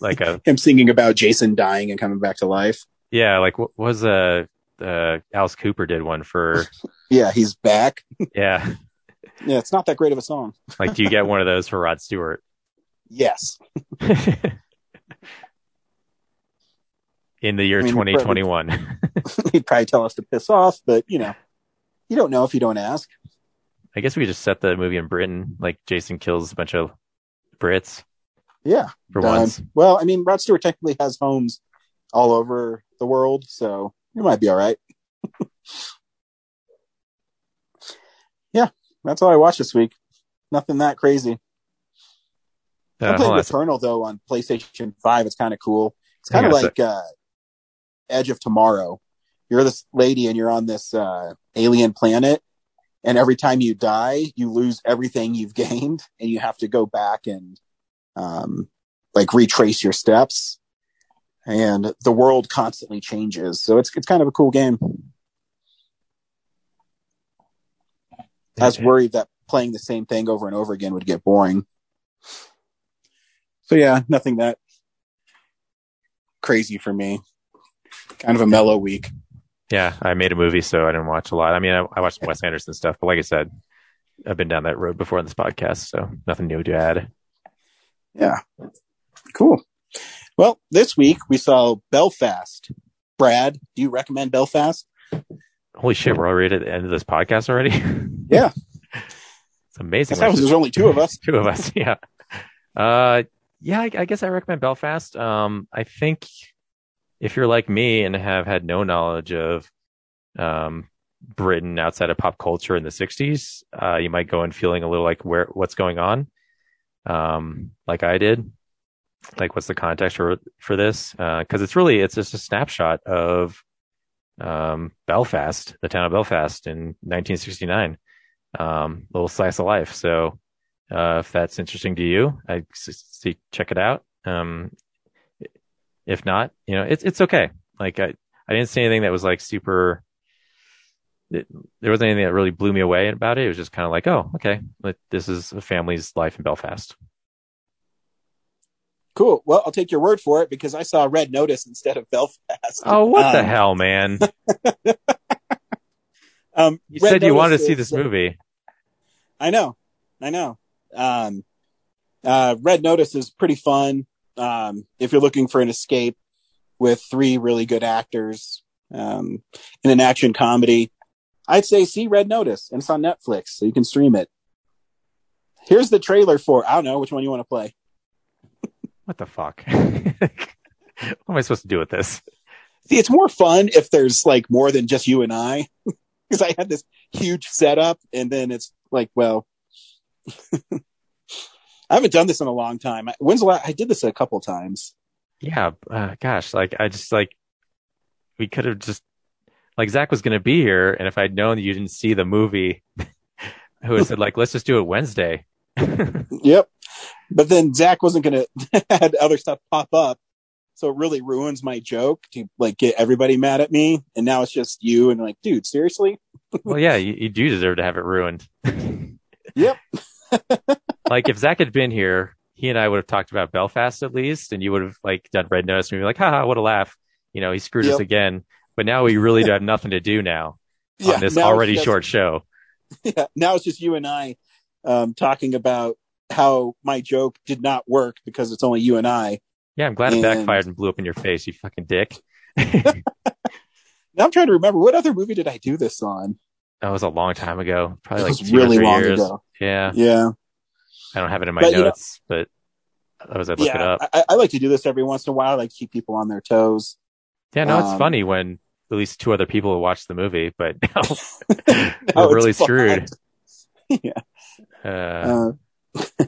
like, a Him singing about Jason dying and coming back to life. yeah, like what was a uh, Alice Cooper did one for Yeah, he's back. yeah, Yeah, it's not that great of a song. like do you get one of those for Rod Stewart? Yes. In the year I mean, 2021. He'd probably tell us to piss off, but you know, you don't know if you don't ask. I guess we just set the movie in Britain, like Jason kills a bunch of Brits Yeah. for Um, once. well, I mean, Rod Stewart technically has homes all over the world, so it might be all right. yeah, that's all I watched this week. Nothing that crazy. Uh, I'm playing hold on. Returnal though on PlayStation Five. It's kind of cool. It's kind of like uh, Edge of Tomorrow. You're this lady and you're on this uh, alien planet, and every time you die, you lose everything you've gained, and you have to go back and um, like retrace your steps. and the world constantly changes. So it's it's kind of a cool game. I was worried that playing the same thing over and over again would get boring. So yeah, nothing that crazy for me. Kind of a mellow week. Yeah, I made a movie, so I didn't watch a lot. I mean, I, I watched Wes Anderson stuff, but like I said, I've been down that road before in this podcast, so nothing new to add. Yeah. Cool. Well, this week we saw Belfast. Brad, do you recommend Belfast? Holy shit, we're already at the end of this podcast already. Yeah. it's amazing. That's how there's only two of us. two of us. Yeah. Uh, yeah, I, I guess I recommend Belfast. Um, I think if you're like me and have had no knowledge of, um, Britain outside of pop culture in the '60s, uh, you might go in feeling a little like where what's going on, um, like I did. Like, what's the context for for this? Because it's really it's just a snapshot of um, Belfast, the town of Belfast in 1969. Um, little slice of life. So, uh, if that's interesting to you, I see, check it out. Um, if not, you know, it's, it's okay. Like I, I didn't see anything that was like super, it, there wasn't anything that really blew me away about it. It was just kind of like, oh, okay, like, this is a family's life in Belfast. Cool. Well, I'll take your word for it because I saw Red Notice instead of Belfast. Oh, what the Um, hell, man? Um, You Red said you wanted to see this movie. I know, I know. Um, uh, Red Notice is pretty fun. Um, if you're looking for an escape with three really good actors, um, in an action comedy, I'd say see Red Notice and it's on Netflix, so you can stream it. Here's the trailer for, I don't know which one you want to play. What the fuck? what am I supposed to do with this? See, it's more fun if there's like more than just you and I. Because I had this huge setup and then it's like, well, I haven't done this in a long time. When's the last, I did this a couple times. Yeah, uh, gosh, like I just like we could have just like Zach was going to be here, and if I'd known that you didn't see the movie, I would have said like, let's just do it Wednesday. Yep. But then Zach wasn't going to had other stuff pop up. So it really ruins my joke to like get everybody mad at me. And now it's just you and like, dude, seriously? well, yeah, you, you do deserve to have it ruined. Yep. Like if Zach had been here, he and I would have talked about Belfast at least, and you would have like done Red Notice and be like, haha, what a laugh. You know, he screwed us again. But now we really do have nothing to do now Yeah, on this already just- short show. Yeah. Now it's just you and I um, talking about how my joke did not work because it's only you and I. Yeah, I'm glad it backfired and blew up in your face, you fucking dick. Now I'm trying to remember what other movie did I do this on? That was a long time ago, probably like was two or really three long years. ago. Yeah, Yeah. I don't have it in my But, you know- notes, but I was I look it up. I, I like to do this every once in a while. I like keep people on their toes. Yeah, no, it's um, funny when at least two other people have watched the movie, but now Now we're really fun. screwed. yeah. Uh, Uh,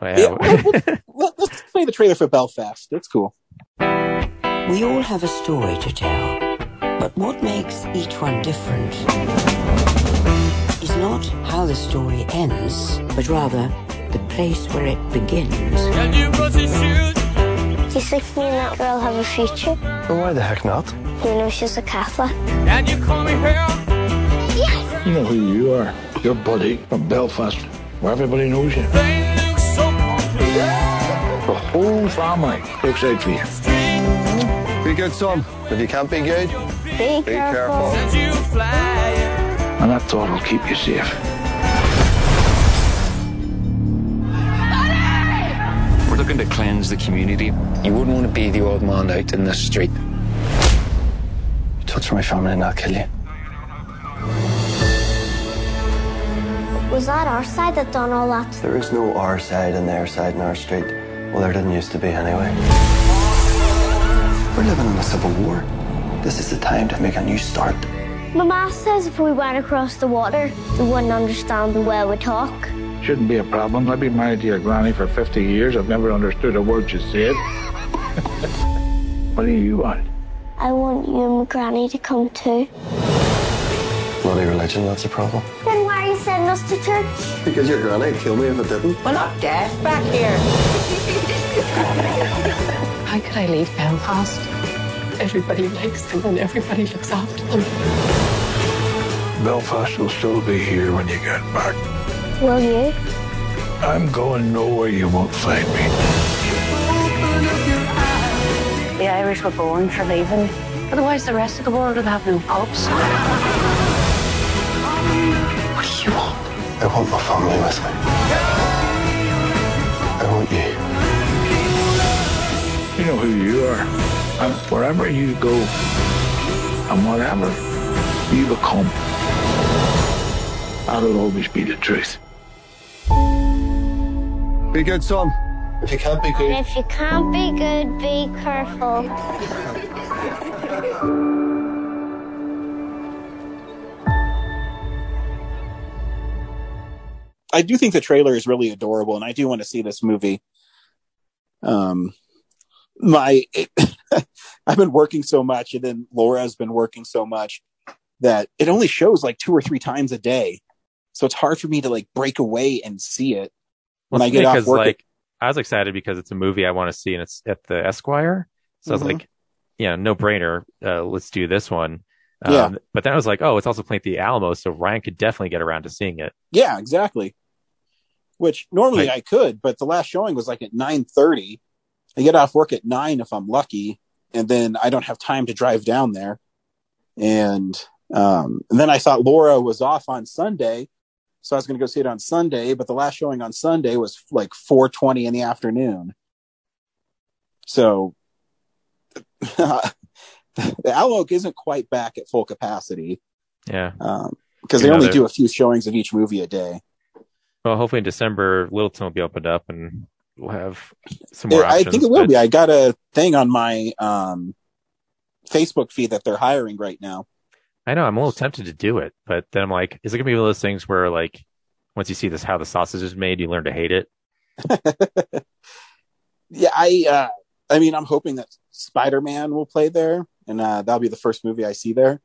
well, yeah, we'll- we'll- let, us play the trailer for Belfast. It's cool. We all have a story to tell, but what makes each one different is not how the story ends, but rather the place where it begins. Do you think me and that girl have a future? Well, why the heck not? You know she's a Catholic. And you call me hell? Yes! You know who you are. You're Buddy from Belfast, where everybody knows you. The whole family looks out for you. Be good, son. If you can't be good, Be, careful. And that thought will keep you safe. We're looking to cleanse the community. You wouldn't want to be the old man out in the street. You touch my family and I'll kill you. Was that our side that done all that? There is no our side and their side in our street. Well, there didn't used to be anyway. We're living in a civil war. This is the time to make a new start. My ma says if we went across the water, they wouldn't understand the way we talk. Shouldn't be a problem. I've been married to your granny for 50 years. I've never understood a word you said. what do you want? I want you and my granny to come too. Bloody religion, that's a problem. Then why are you sending us to church? Because your granny'd kill me if it didn't. We're not deaf back here. How could I leave Belfast? Everybody likes them and everybody looks after them. Belfast will still be here when you get back. Will you? I'm going nowhere you won't find me. The Irish were born for leaving. Otherwise, the rest of the world would have no pubs. What do you want? I want my family with me. I want you. You know who you are. And wherever you go, and whatever you become, that'll always be the truth. Be good, son. If you can't be good, And if you can't be good, be careful. I do think the trailer is really adorable, and I do want to see this movie. Um, my I've been working so much, and then Laura has been working so much that it only shows like two or three times a day. So it's hard for me to like break away and see it when Well, I get off work. like I was excited because it's a movie I want to see and it's at the Esquire. So I was Mhm. like, yeah, no brainer. Uh, let's do this one. Um, Yeah. But then I was like, oh, it's also playing at the Alamo, so Ryan could definitely get around to seeing it. Yeah, exactly. Which normally. I could, but the last showing was like at nine thirty. I get off work at nine if I'm lucky, and then I don't have time to drive down there. And um, and then I thought Laura was off on Sunday, so I was going to go see it on Sunday. But the last showing on Sunday was like four twenty in the afternoon. So the Alamo isn't quite back at full capacity Yeah. because they only do a few showings of each movie a day. Well, hopefully in December, Littleton will be opened up and we'll have some more Yeah, I think it will but- be. I got a thing on my um, Facebook feed that they're hiring right now. I know I'm a little tempted to do it, but then I'm like, is it gonna be one of those things where like once you see this how the sausage is made, you learn to hate it? Yeah, I uh, I mean, I'm hoping that Spider Man will play there, and uh, that'll be the first movie I see there.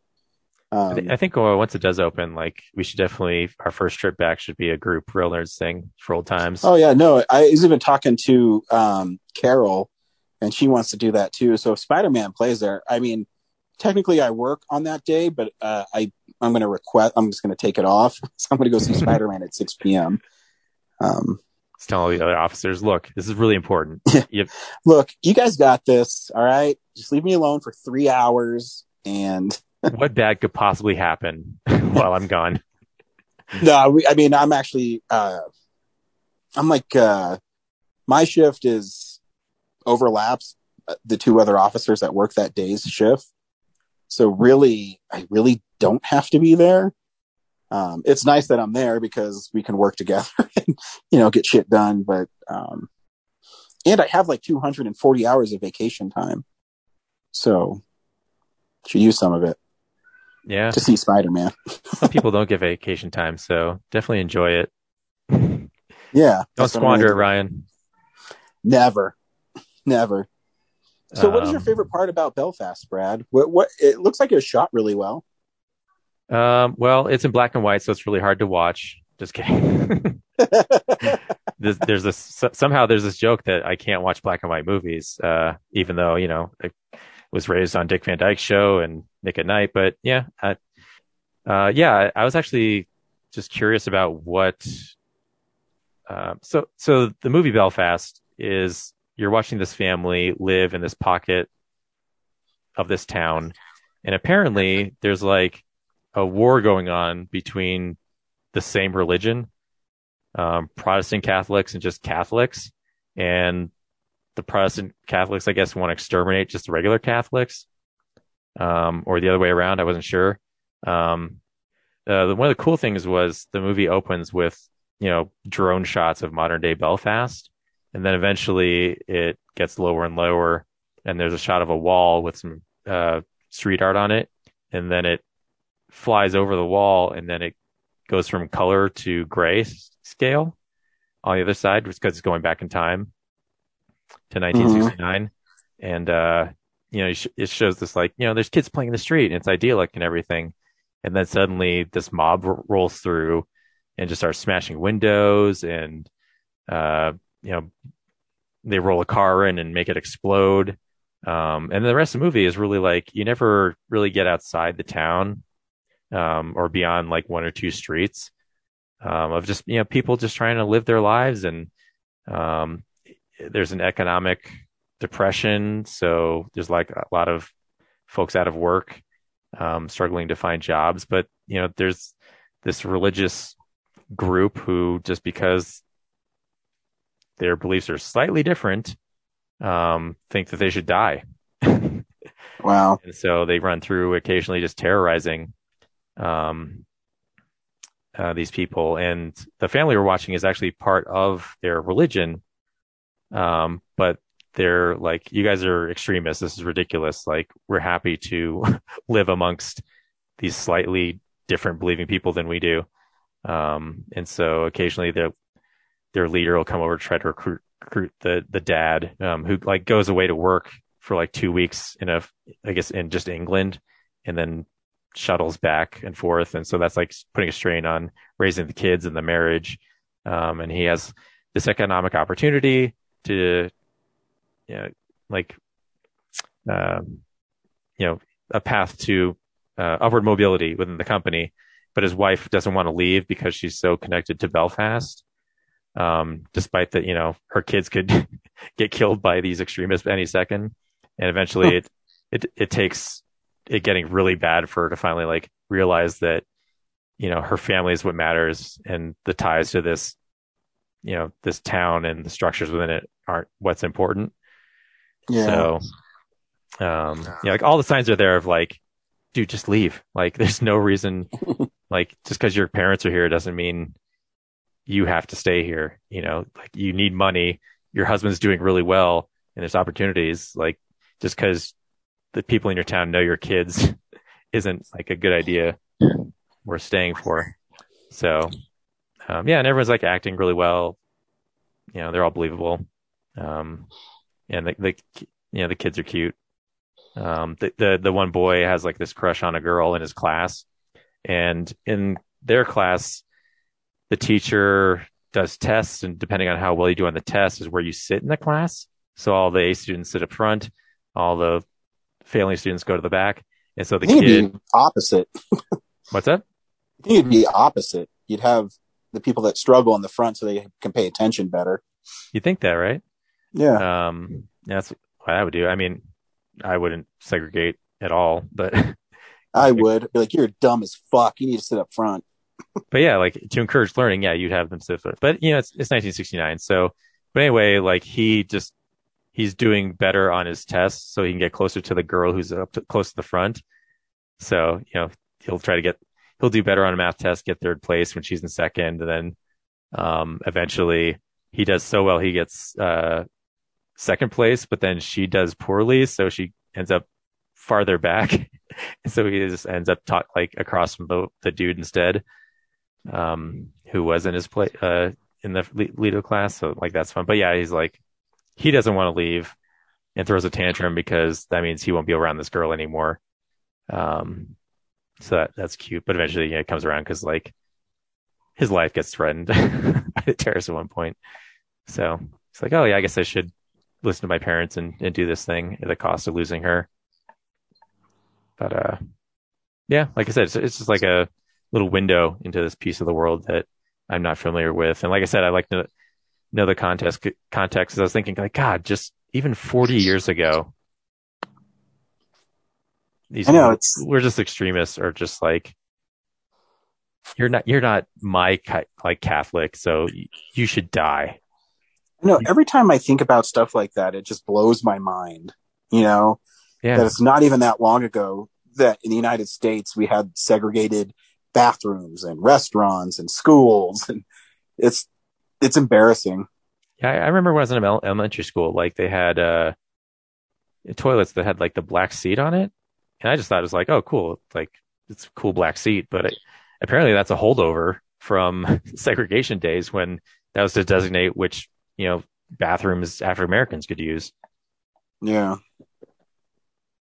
I, Um, I think uh, once it does open, like we should definitely our first trip back should be a group real nerds thing for old times. oh yeah, no, I was even talking to um, Carol, and she wants to do that too. So if Spider Man plays there, I mean, technically I work on that day, but uh, I I'm going to request. I'm just going to take it off. So I'm going to go see Spider Man at 6 p.m. Um, Let's tell all the other officers, look, this is really important. Yep. look, you guys got this. All right. Just leave me alone for three hours. And what bad could possibly happen while I'm gone? no, we, I mean, I'm actually, uh, I'm like, uh, my shift is overlaps uh, the two other officers that work that day's shift. So really, I really don't have to be there. Um, it's nice that I'm there because we can work together and, you know, get shit done. But, um, and I have like 240 hours of vacation time. So should use some of it Yeah. to see Spider-Man. Some people don't get vacation time, so definitely enjoy it. Yeah. Don't that's what I'm squander it. Ryan. Never, never. So what is your Um, favorite part about Belfast, Brad? What, what, it looks like it was shot really well. Um, well, it's in black and white, so it's really hard to watch. Just kidding. there's, there's this somehow there's this joke that I can't watch black and white movies, uh, even though you know I was raised on Dick Van Dyke Show and Nick at Nite. But yeah, I, uh, yeah, I, I was actually just curious about what. Uh, so so the movie Belfast is you're watching this family live in this pocket of this town, and apparently there's like a war going on between the same religion, um, Protestant Catholics and just Catholics. And the Protestant Catholics, I guess, want to exterminate just the regular Catholics, um, or the other way around. I wasn't sure. Um, uh, the, one of the cool things was the movie opens with, you know, drone shots of modern day Belfast. And then eventually it gets lower and lower. And there's a shot of a wall with some, uh, street art on it. And then it flies over the wall and then it goes from color to gray scale on the other side because it's going back in time to 1969 and uh you know it it shows this like you know there's kids playing in the street and it's idyllic and everything and then suddenly this mob r- rolls through and just starts smashing windows and uh you know they roll a car in and make it explode. Um, and the rest of the movie is really like you never really get outside the town um, or beyond like one or two streets um, of just you know people just trying to live their lives. And um, there's an economic depression. So there's like a lot of folks out of work um, struggling to find jobs. But you know there's this religious group who just because their beliefs are slightly different um, think that they should die wow and so they run through occasionally just terrorizing um, uh, these people, and the family we're watching is actually part of their religion. Um, but they're like, you guys are extremists. This is ridiculous. Like, we're happy to live amongst these slightly different believing people than we do. Um, and so occasionally their their leader will come over to try to recruit recruit the the dad, um, who like goes away to work for like two weeks in a, I guess in just England, and then shuttles back and forth. And so that's like putting a strain on raising the kids and the marriage. Um, and he has this economic opportunity to, you know, like, um, you know, a path to uh, upward mobility within the company. But his wife doesn't want to leave because she's so connected to Belfast. Um, despite that, you know, her kids could get killed by these extremists any second. And eventually it, it, it takes it getting really bad for her to finally like realize that you know her family is what matters and the ties to this you know this town and the structures within it aren't what's important Yeah. so um yeah like all the signs are there of like dude just leave like there's no reason like just because your parents are here doesn't mean you have to stay here you know like you need money your husband's doing really well and there's opportunities like just because the people in your town know your kids isn't like a good idea worth staying for. So, um, yeah, and everyone's like acting really well. You know, they're all believable. Um, and the, the, you know, the kids are cute. Um, the, the, the one boy has like this crush on a girl in his class and in their class, the teacher does tests and depending on how well you do on the test is where you sit in the class. So all the A students sit up front, all the failing students go to the back. And so the I think it'd kid, be opposite. what's that? It'd be opposite. You'd have the people that struggle in the front so they can pay attention better. You think that, right? Yeah. Um, that's what I would do. I mean, I wouldn't segregate at all, but, I would be like, you're dumb as fuck. You need to sit up front. But yeah, like to encourage learning, yeah, you'd have them sit there. But you know, it's, it's 1969. So, but anyway, like he just, he's doing better on his tests so he can get closer to the girl who's up to, close to the front. So, you know, he'll try to get, he'll do better on a math test, get third place when she's in second. And then, um, eventually he does so well, he gets, uh, second place, but then she does poorly. So she ends up farther back. so he just ends up talk like across from the, the dude instead, um, who was in his play, uh, in the Lido class. So like that's fun. But yeah, he's like, he doesn't want to leave and throws a tantrum because that means he won't be around this girl anymore. Um, so that, that's cute. But eventually, it comes around because like his life gets threatened by the terrorists at one point. So it's like, oh yeah, I guess I should listen to my parents and, and do this thing at the cost of losing her. But uh, yeah, like I said, it's, it's just like a little window into this piece of the world that I'm not familiar with. And like I said, I like to know the context context. I was thinking like, God, just even 40 years ago, these I know, it's- we're just extremists or just like you're not you're not my like Catholic, so you should die. No, every time I think about stuff like that, it just blows my mind. You know, Yeah. that it's not even that long ago that in the United States we had segregated bathrooms and restaurants and schools, and it's it's embarrassing. Yeah, I remember when I was in elementary school, like they had uh toilets that had like the black seat on it, and I just thought it was like, oh, cool, like it's a cool black seat. But it, apparently, that's a holdover from segregation days when that was to designate which you know bathrooms African Americans could use. Yeah.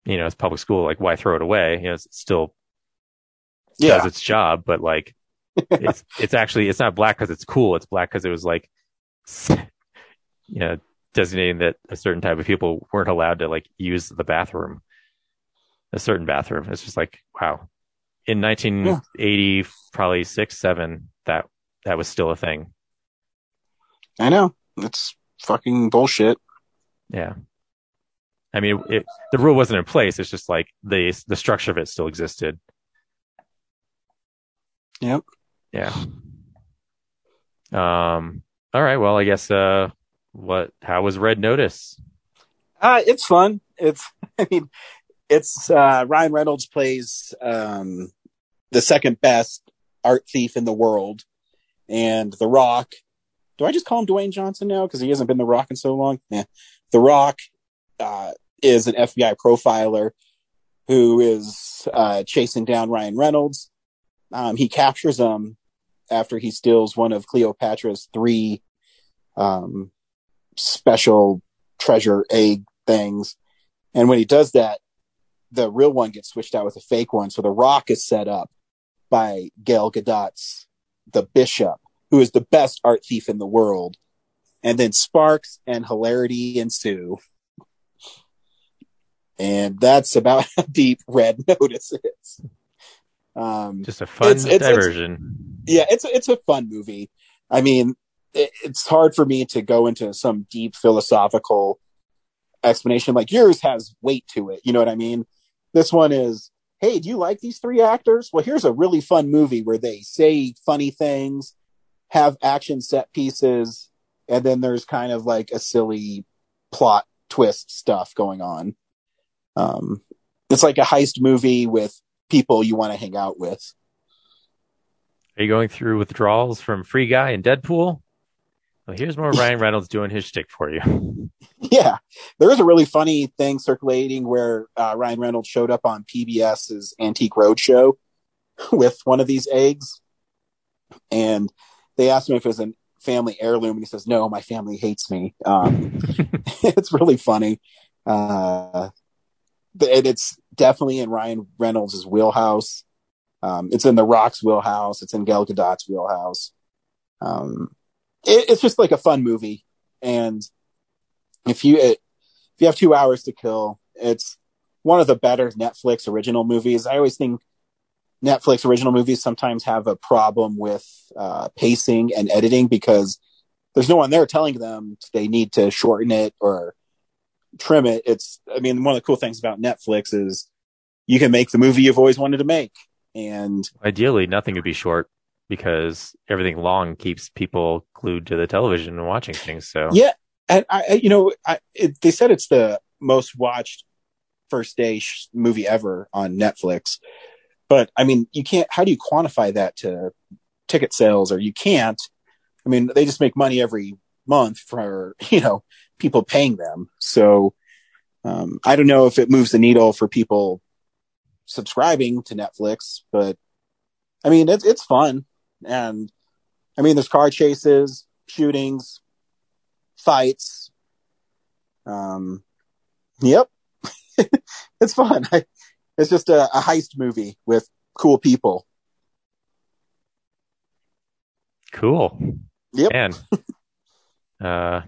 You know, it's public school. Like, why throw it away? You know, it's still Yeah. does its job, but like, it's it's actually it's not black because it's cool. It's black because it was like, you know, designating that a certain type of people weren't allowed to like use the bathroom, a certain bathroom. It's just like, wow. In 1980, probably six, seven, that, that was still a thing. I know. It's fucking bullshit. Yeah. I mean, it, the rule wasn't in place. It's just like the, the structure of it still existed. Yep. Yeah. Um, all right. Well, I guess, uh, what, how was Red Notice? Uh, it's fun. It's, I mean, it's, uh, Ryan Reynolds plays, um, the second best art thief in the world. And The Rock, do I just call him Dwayne Johnson now? Cause he hasn't been The Rock in so long. Yeah. The Rock, uh, is an FBI profiler who is, uh, chasing down Ryan Reynolds. Um, he captures him after he steals one of Cleopatra's three, um, special treasure egg things. And when he does that, the real one gets switched out with a fake one. So the rock is set up by Gal Gadot's The Bishop, who is the best art thief in the world. And then sparks and hilarity ensue. And that's about how deep Red Notice is. Um, Just a fun it's- it's- diversion. yeah, it's it's a fun movie. I mean, it, it's hard for me to go into some deep philosophical explanation like yours has weight to it. You know what I mean? This one is, hey, do you like these three actors? Well, here's a really fun movie where they say funny things, have action set pieces, and then there's kind of like a silly plot twist stuff going on. Um, it's like a heist movie with people you want to hang out with. Are you going through withdrawals from Free Guy and Deadpool? Well, here's more Ryan Reynolds doing his shtick for you. Yeah, there is a really funny thing circulating where uh, Ryan Reynolds showed up on PBS's Antique Roadshow with one of these eggs, and they asked him if it was a family heirloom, and he says, "No, my family hates me." Um, it's really funny. Uh, and it's definitely in Ryan Reynolds' wheelhouse. Um, it's in The Rock's wheelhouse. It's in Gal Gadot's wheelhouse. Um, it, it's just like a fun movie, and if you it, if you have two hours to kill, it's one of the better Netflix original movies. I always think Netflix original movies sometimes have a problem with uh, pacing and editing because there's no one there telling them they need to shorten it or trim it. It's, I mean, one of the cool things about Netflix is you can make the movie you've always wanted to make. And Ideally, nothing would be short because everything long keeps people glued to the television and watching things. So yeah, and I, you know, I, it, they said it's the most watched first day sh- movie ever on Netflix. But I mean, you can't. How do you quantify that to ticket sales? Or you can't. I mean, they just make money every month for you know people paying them. So um, I don't know if it moves the needle for people subscribing to Netflix, but I mean, it's it's fun, and I mean, there's car chases, shootings, fights. Um, yep, it's fun. I, it's just a, a heist movie with cool people. cool. Yep. Man. uh,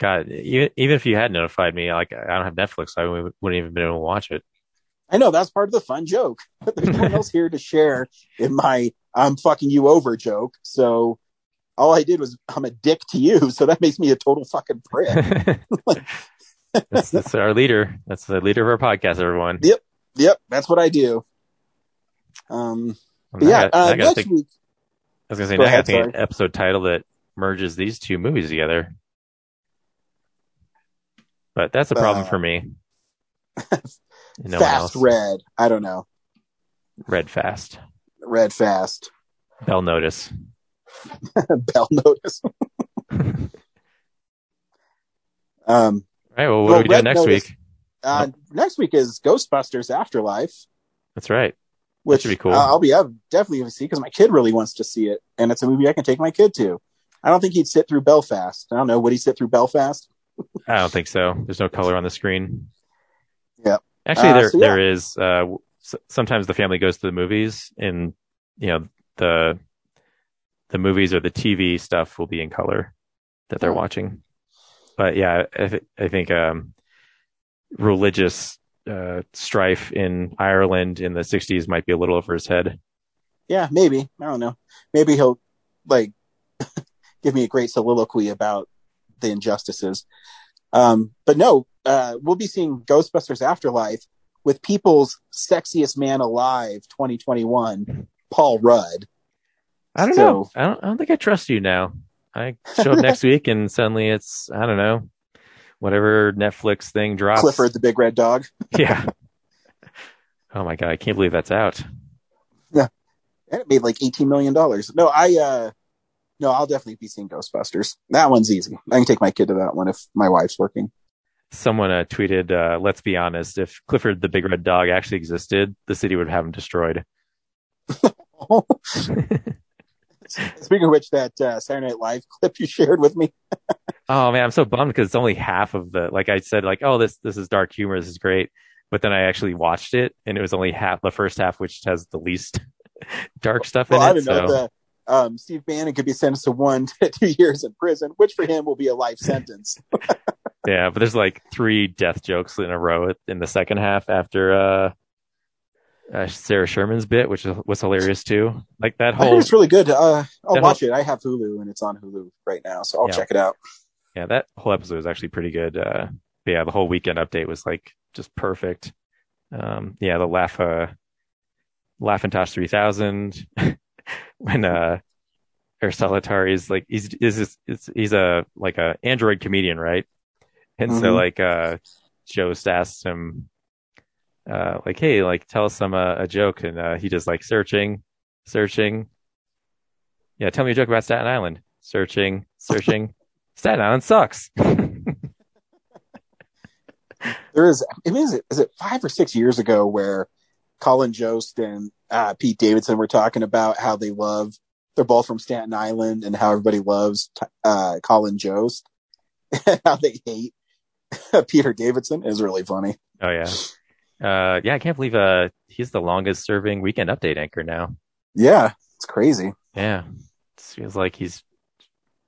God, even, even if you had notified me, like I don't have Netflix, so I wouldn't wouldn't even been able to watch it. I know that's part of the fun joke. But there's no one else here to share in my "I'm fucking you over" joke. So all I did was I'm a dick to you. So that makes me a total fucking prick. That's, that's our leader. That's the leader of our podcast, everyone. Yep, yep, that's what I do. Um, but Now I yeah, got- uh, next think- week. I was gonna say, Go now I ahead, gotta think an episode title that merges these two movies together. But that's a problem Uh, for me. No fast red. I don't know. Red fast. Red fast. Bell notice. Bell notice. um, All right. Well, what well, are we doing next Notice- week? uh, next week is Ghostbusters Afterlife, That's right. which should be cool. uh, I'll be I'll definitely going to see because my kid really wants to see it, and it's a movie I can take my kid to. I don't think he'd sit through Belfast. I don't know. Would he sit through Belfast? I don't think so. There's no color on the screen. Yeah. Actually, Uh, there so yeah. there is. Uh, sometimes the family goes to the movies, and you know the the movies or the TV stuff will be in color that they're Oh. watching. but yeah, I, th- I think um, religious uh, strife in Ireland in the '60s might be a little over his head. Yeah, maybe. I don't know. Maybe he'll like give me a great soliloquy about the injustices. Um, but no, uh, we'll be seeing Ghostbusters Afterlife with people's sexiest man alive 2021, Paul Rudd. I don't So- know. I don't. I don't think I trust you now. I show up next week and suddenly it's I don't know, whatever Netflix thing drops. Clifford the Big Red Dog. Yeah. Oh my god, I can't believe that's out. Yeah. And it made like $18 million. No, I, uh, no, I'll definitely be seeing Ghostbusters. That one's easy. I can take my kid to that one if my wife's working. Someone uh, tweeted, uh, "Let's be honest. If Clifford the Big Red Dog actually existed, the city would have him destroyed." Speaking of which, that uh, Saturday Night Live clip you shared with me. Oh man, I'm so bummed because it's only half of the. Like I said, like oh this this is dark humor, this is great, but then I actually watched it and it was only half the first half, which has the least dark stuff Well, in I it. didn't know so that um, Steve Bannon could be sentenced to one to two years in prison, which for him will be a life sentence. yeah, but there's like three death jokes in a row in the second half after uh, uh Sarah Sherman's bit, which was hilarious too. Like that whole it's really good. Uh, I'll watch whole- it. I have Hulu and it's on Hulu right now, so I'll Yeah. check it out. yeah, that whole episode was actually pretty good. Uh, yeah, the whole weekend update was like just perfect. Um, yeah, the laugh, uh, Laughintosh 3000 when, uh, or Solitari is like, he's, is, is, he's a, like a Android comedian, right? And so Mhm. like, uh, Joe asked him, uh, like, Hey, like, tell us some, uh, a joke. And, uh, he just like searching, searching. Yeah. Tell me a joke about Staten Island. Searching, searching. Staten Island sucks. There is, I mean, is it, is it five or six years ago where Colin Jost and uh, Pete Davidson were talking about how they love, they're both from Staten Island and how everybody loves uh, Colin Jost, and how they hate Peter Davidson is really funny. Oh yeah. Uh, yeah, I can't believe, uh, he's the longest serving weekend update anchor now. Yeah, it's crazy. Yeah. It feels like he's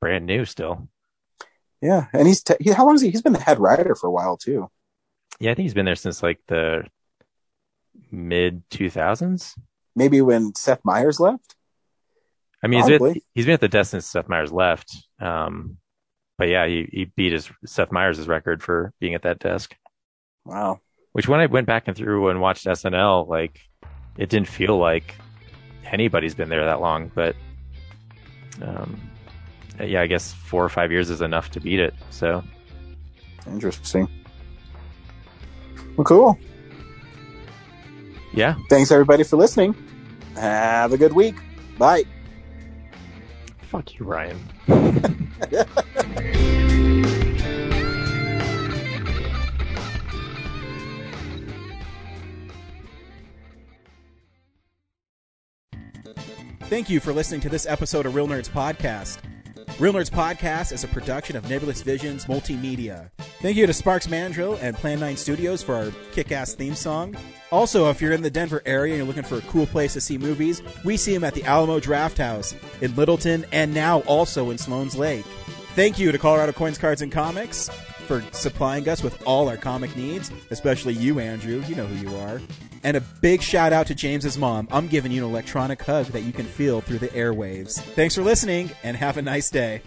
brand new still. Yeah, and he's te- he, how long is he? He's been the head writer for a while too. Yeah, I think he's been there since like the mid 2000s. Maybe when Seth Meyers left. I mean, he's been, he's been at the desk since Seth Meyers left. Um, but yeah, he, he beat his Seth Meyers' record for being at that desk. Wow. Which when I went back and through and watched SNL, like it didn't feel like anybody's been there that long, but, um, yeah, I guess four or five years is enough to beat it. So Interesting. Well, cool. Yeah, Thanks everybody for listening. Have a good week. Bye. fuck you, Ryan. Thank you for listening to this episode of Real Nerds Podcast. Real Nerds Podcast is a production of Nebulous Visions Multimedia. Thank you to Sparks Mandrill and Plan 9 Studios for our kick ass theme song. Also, if you're in the Denver area and you're looking for a cool place to see movies, we see them at the Alamo Drafthouse in Littleton and now also in Sloan's Lake. Thank you to Colorado Coins, Cards, and Comics for supplying us with all our comic needs, especially you, Andrew. You know who you are. And a big shout out to James's mom. I'm giving you an electronic hug that you can feel through the airwaves. Thanks for listening and have a nice day.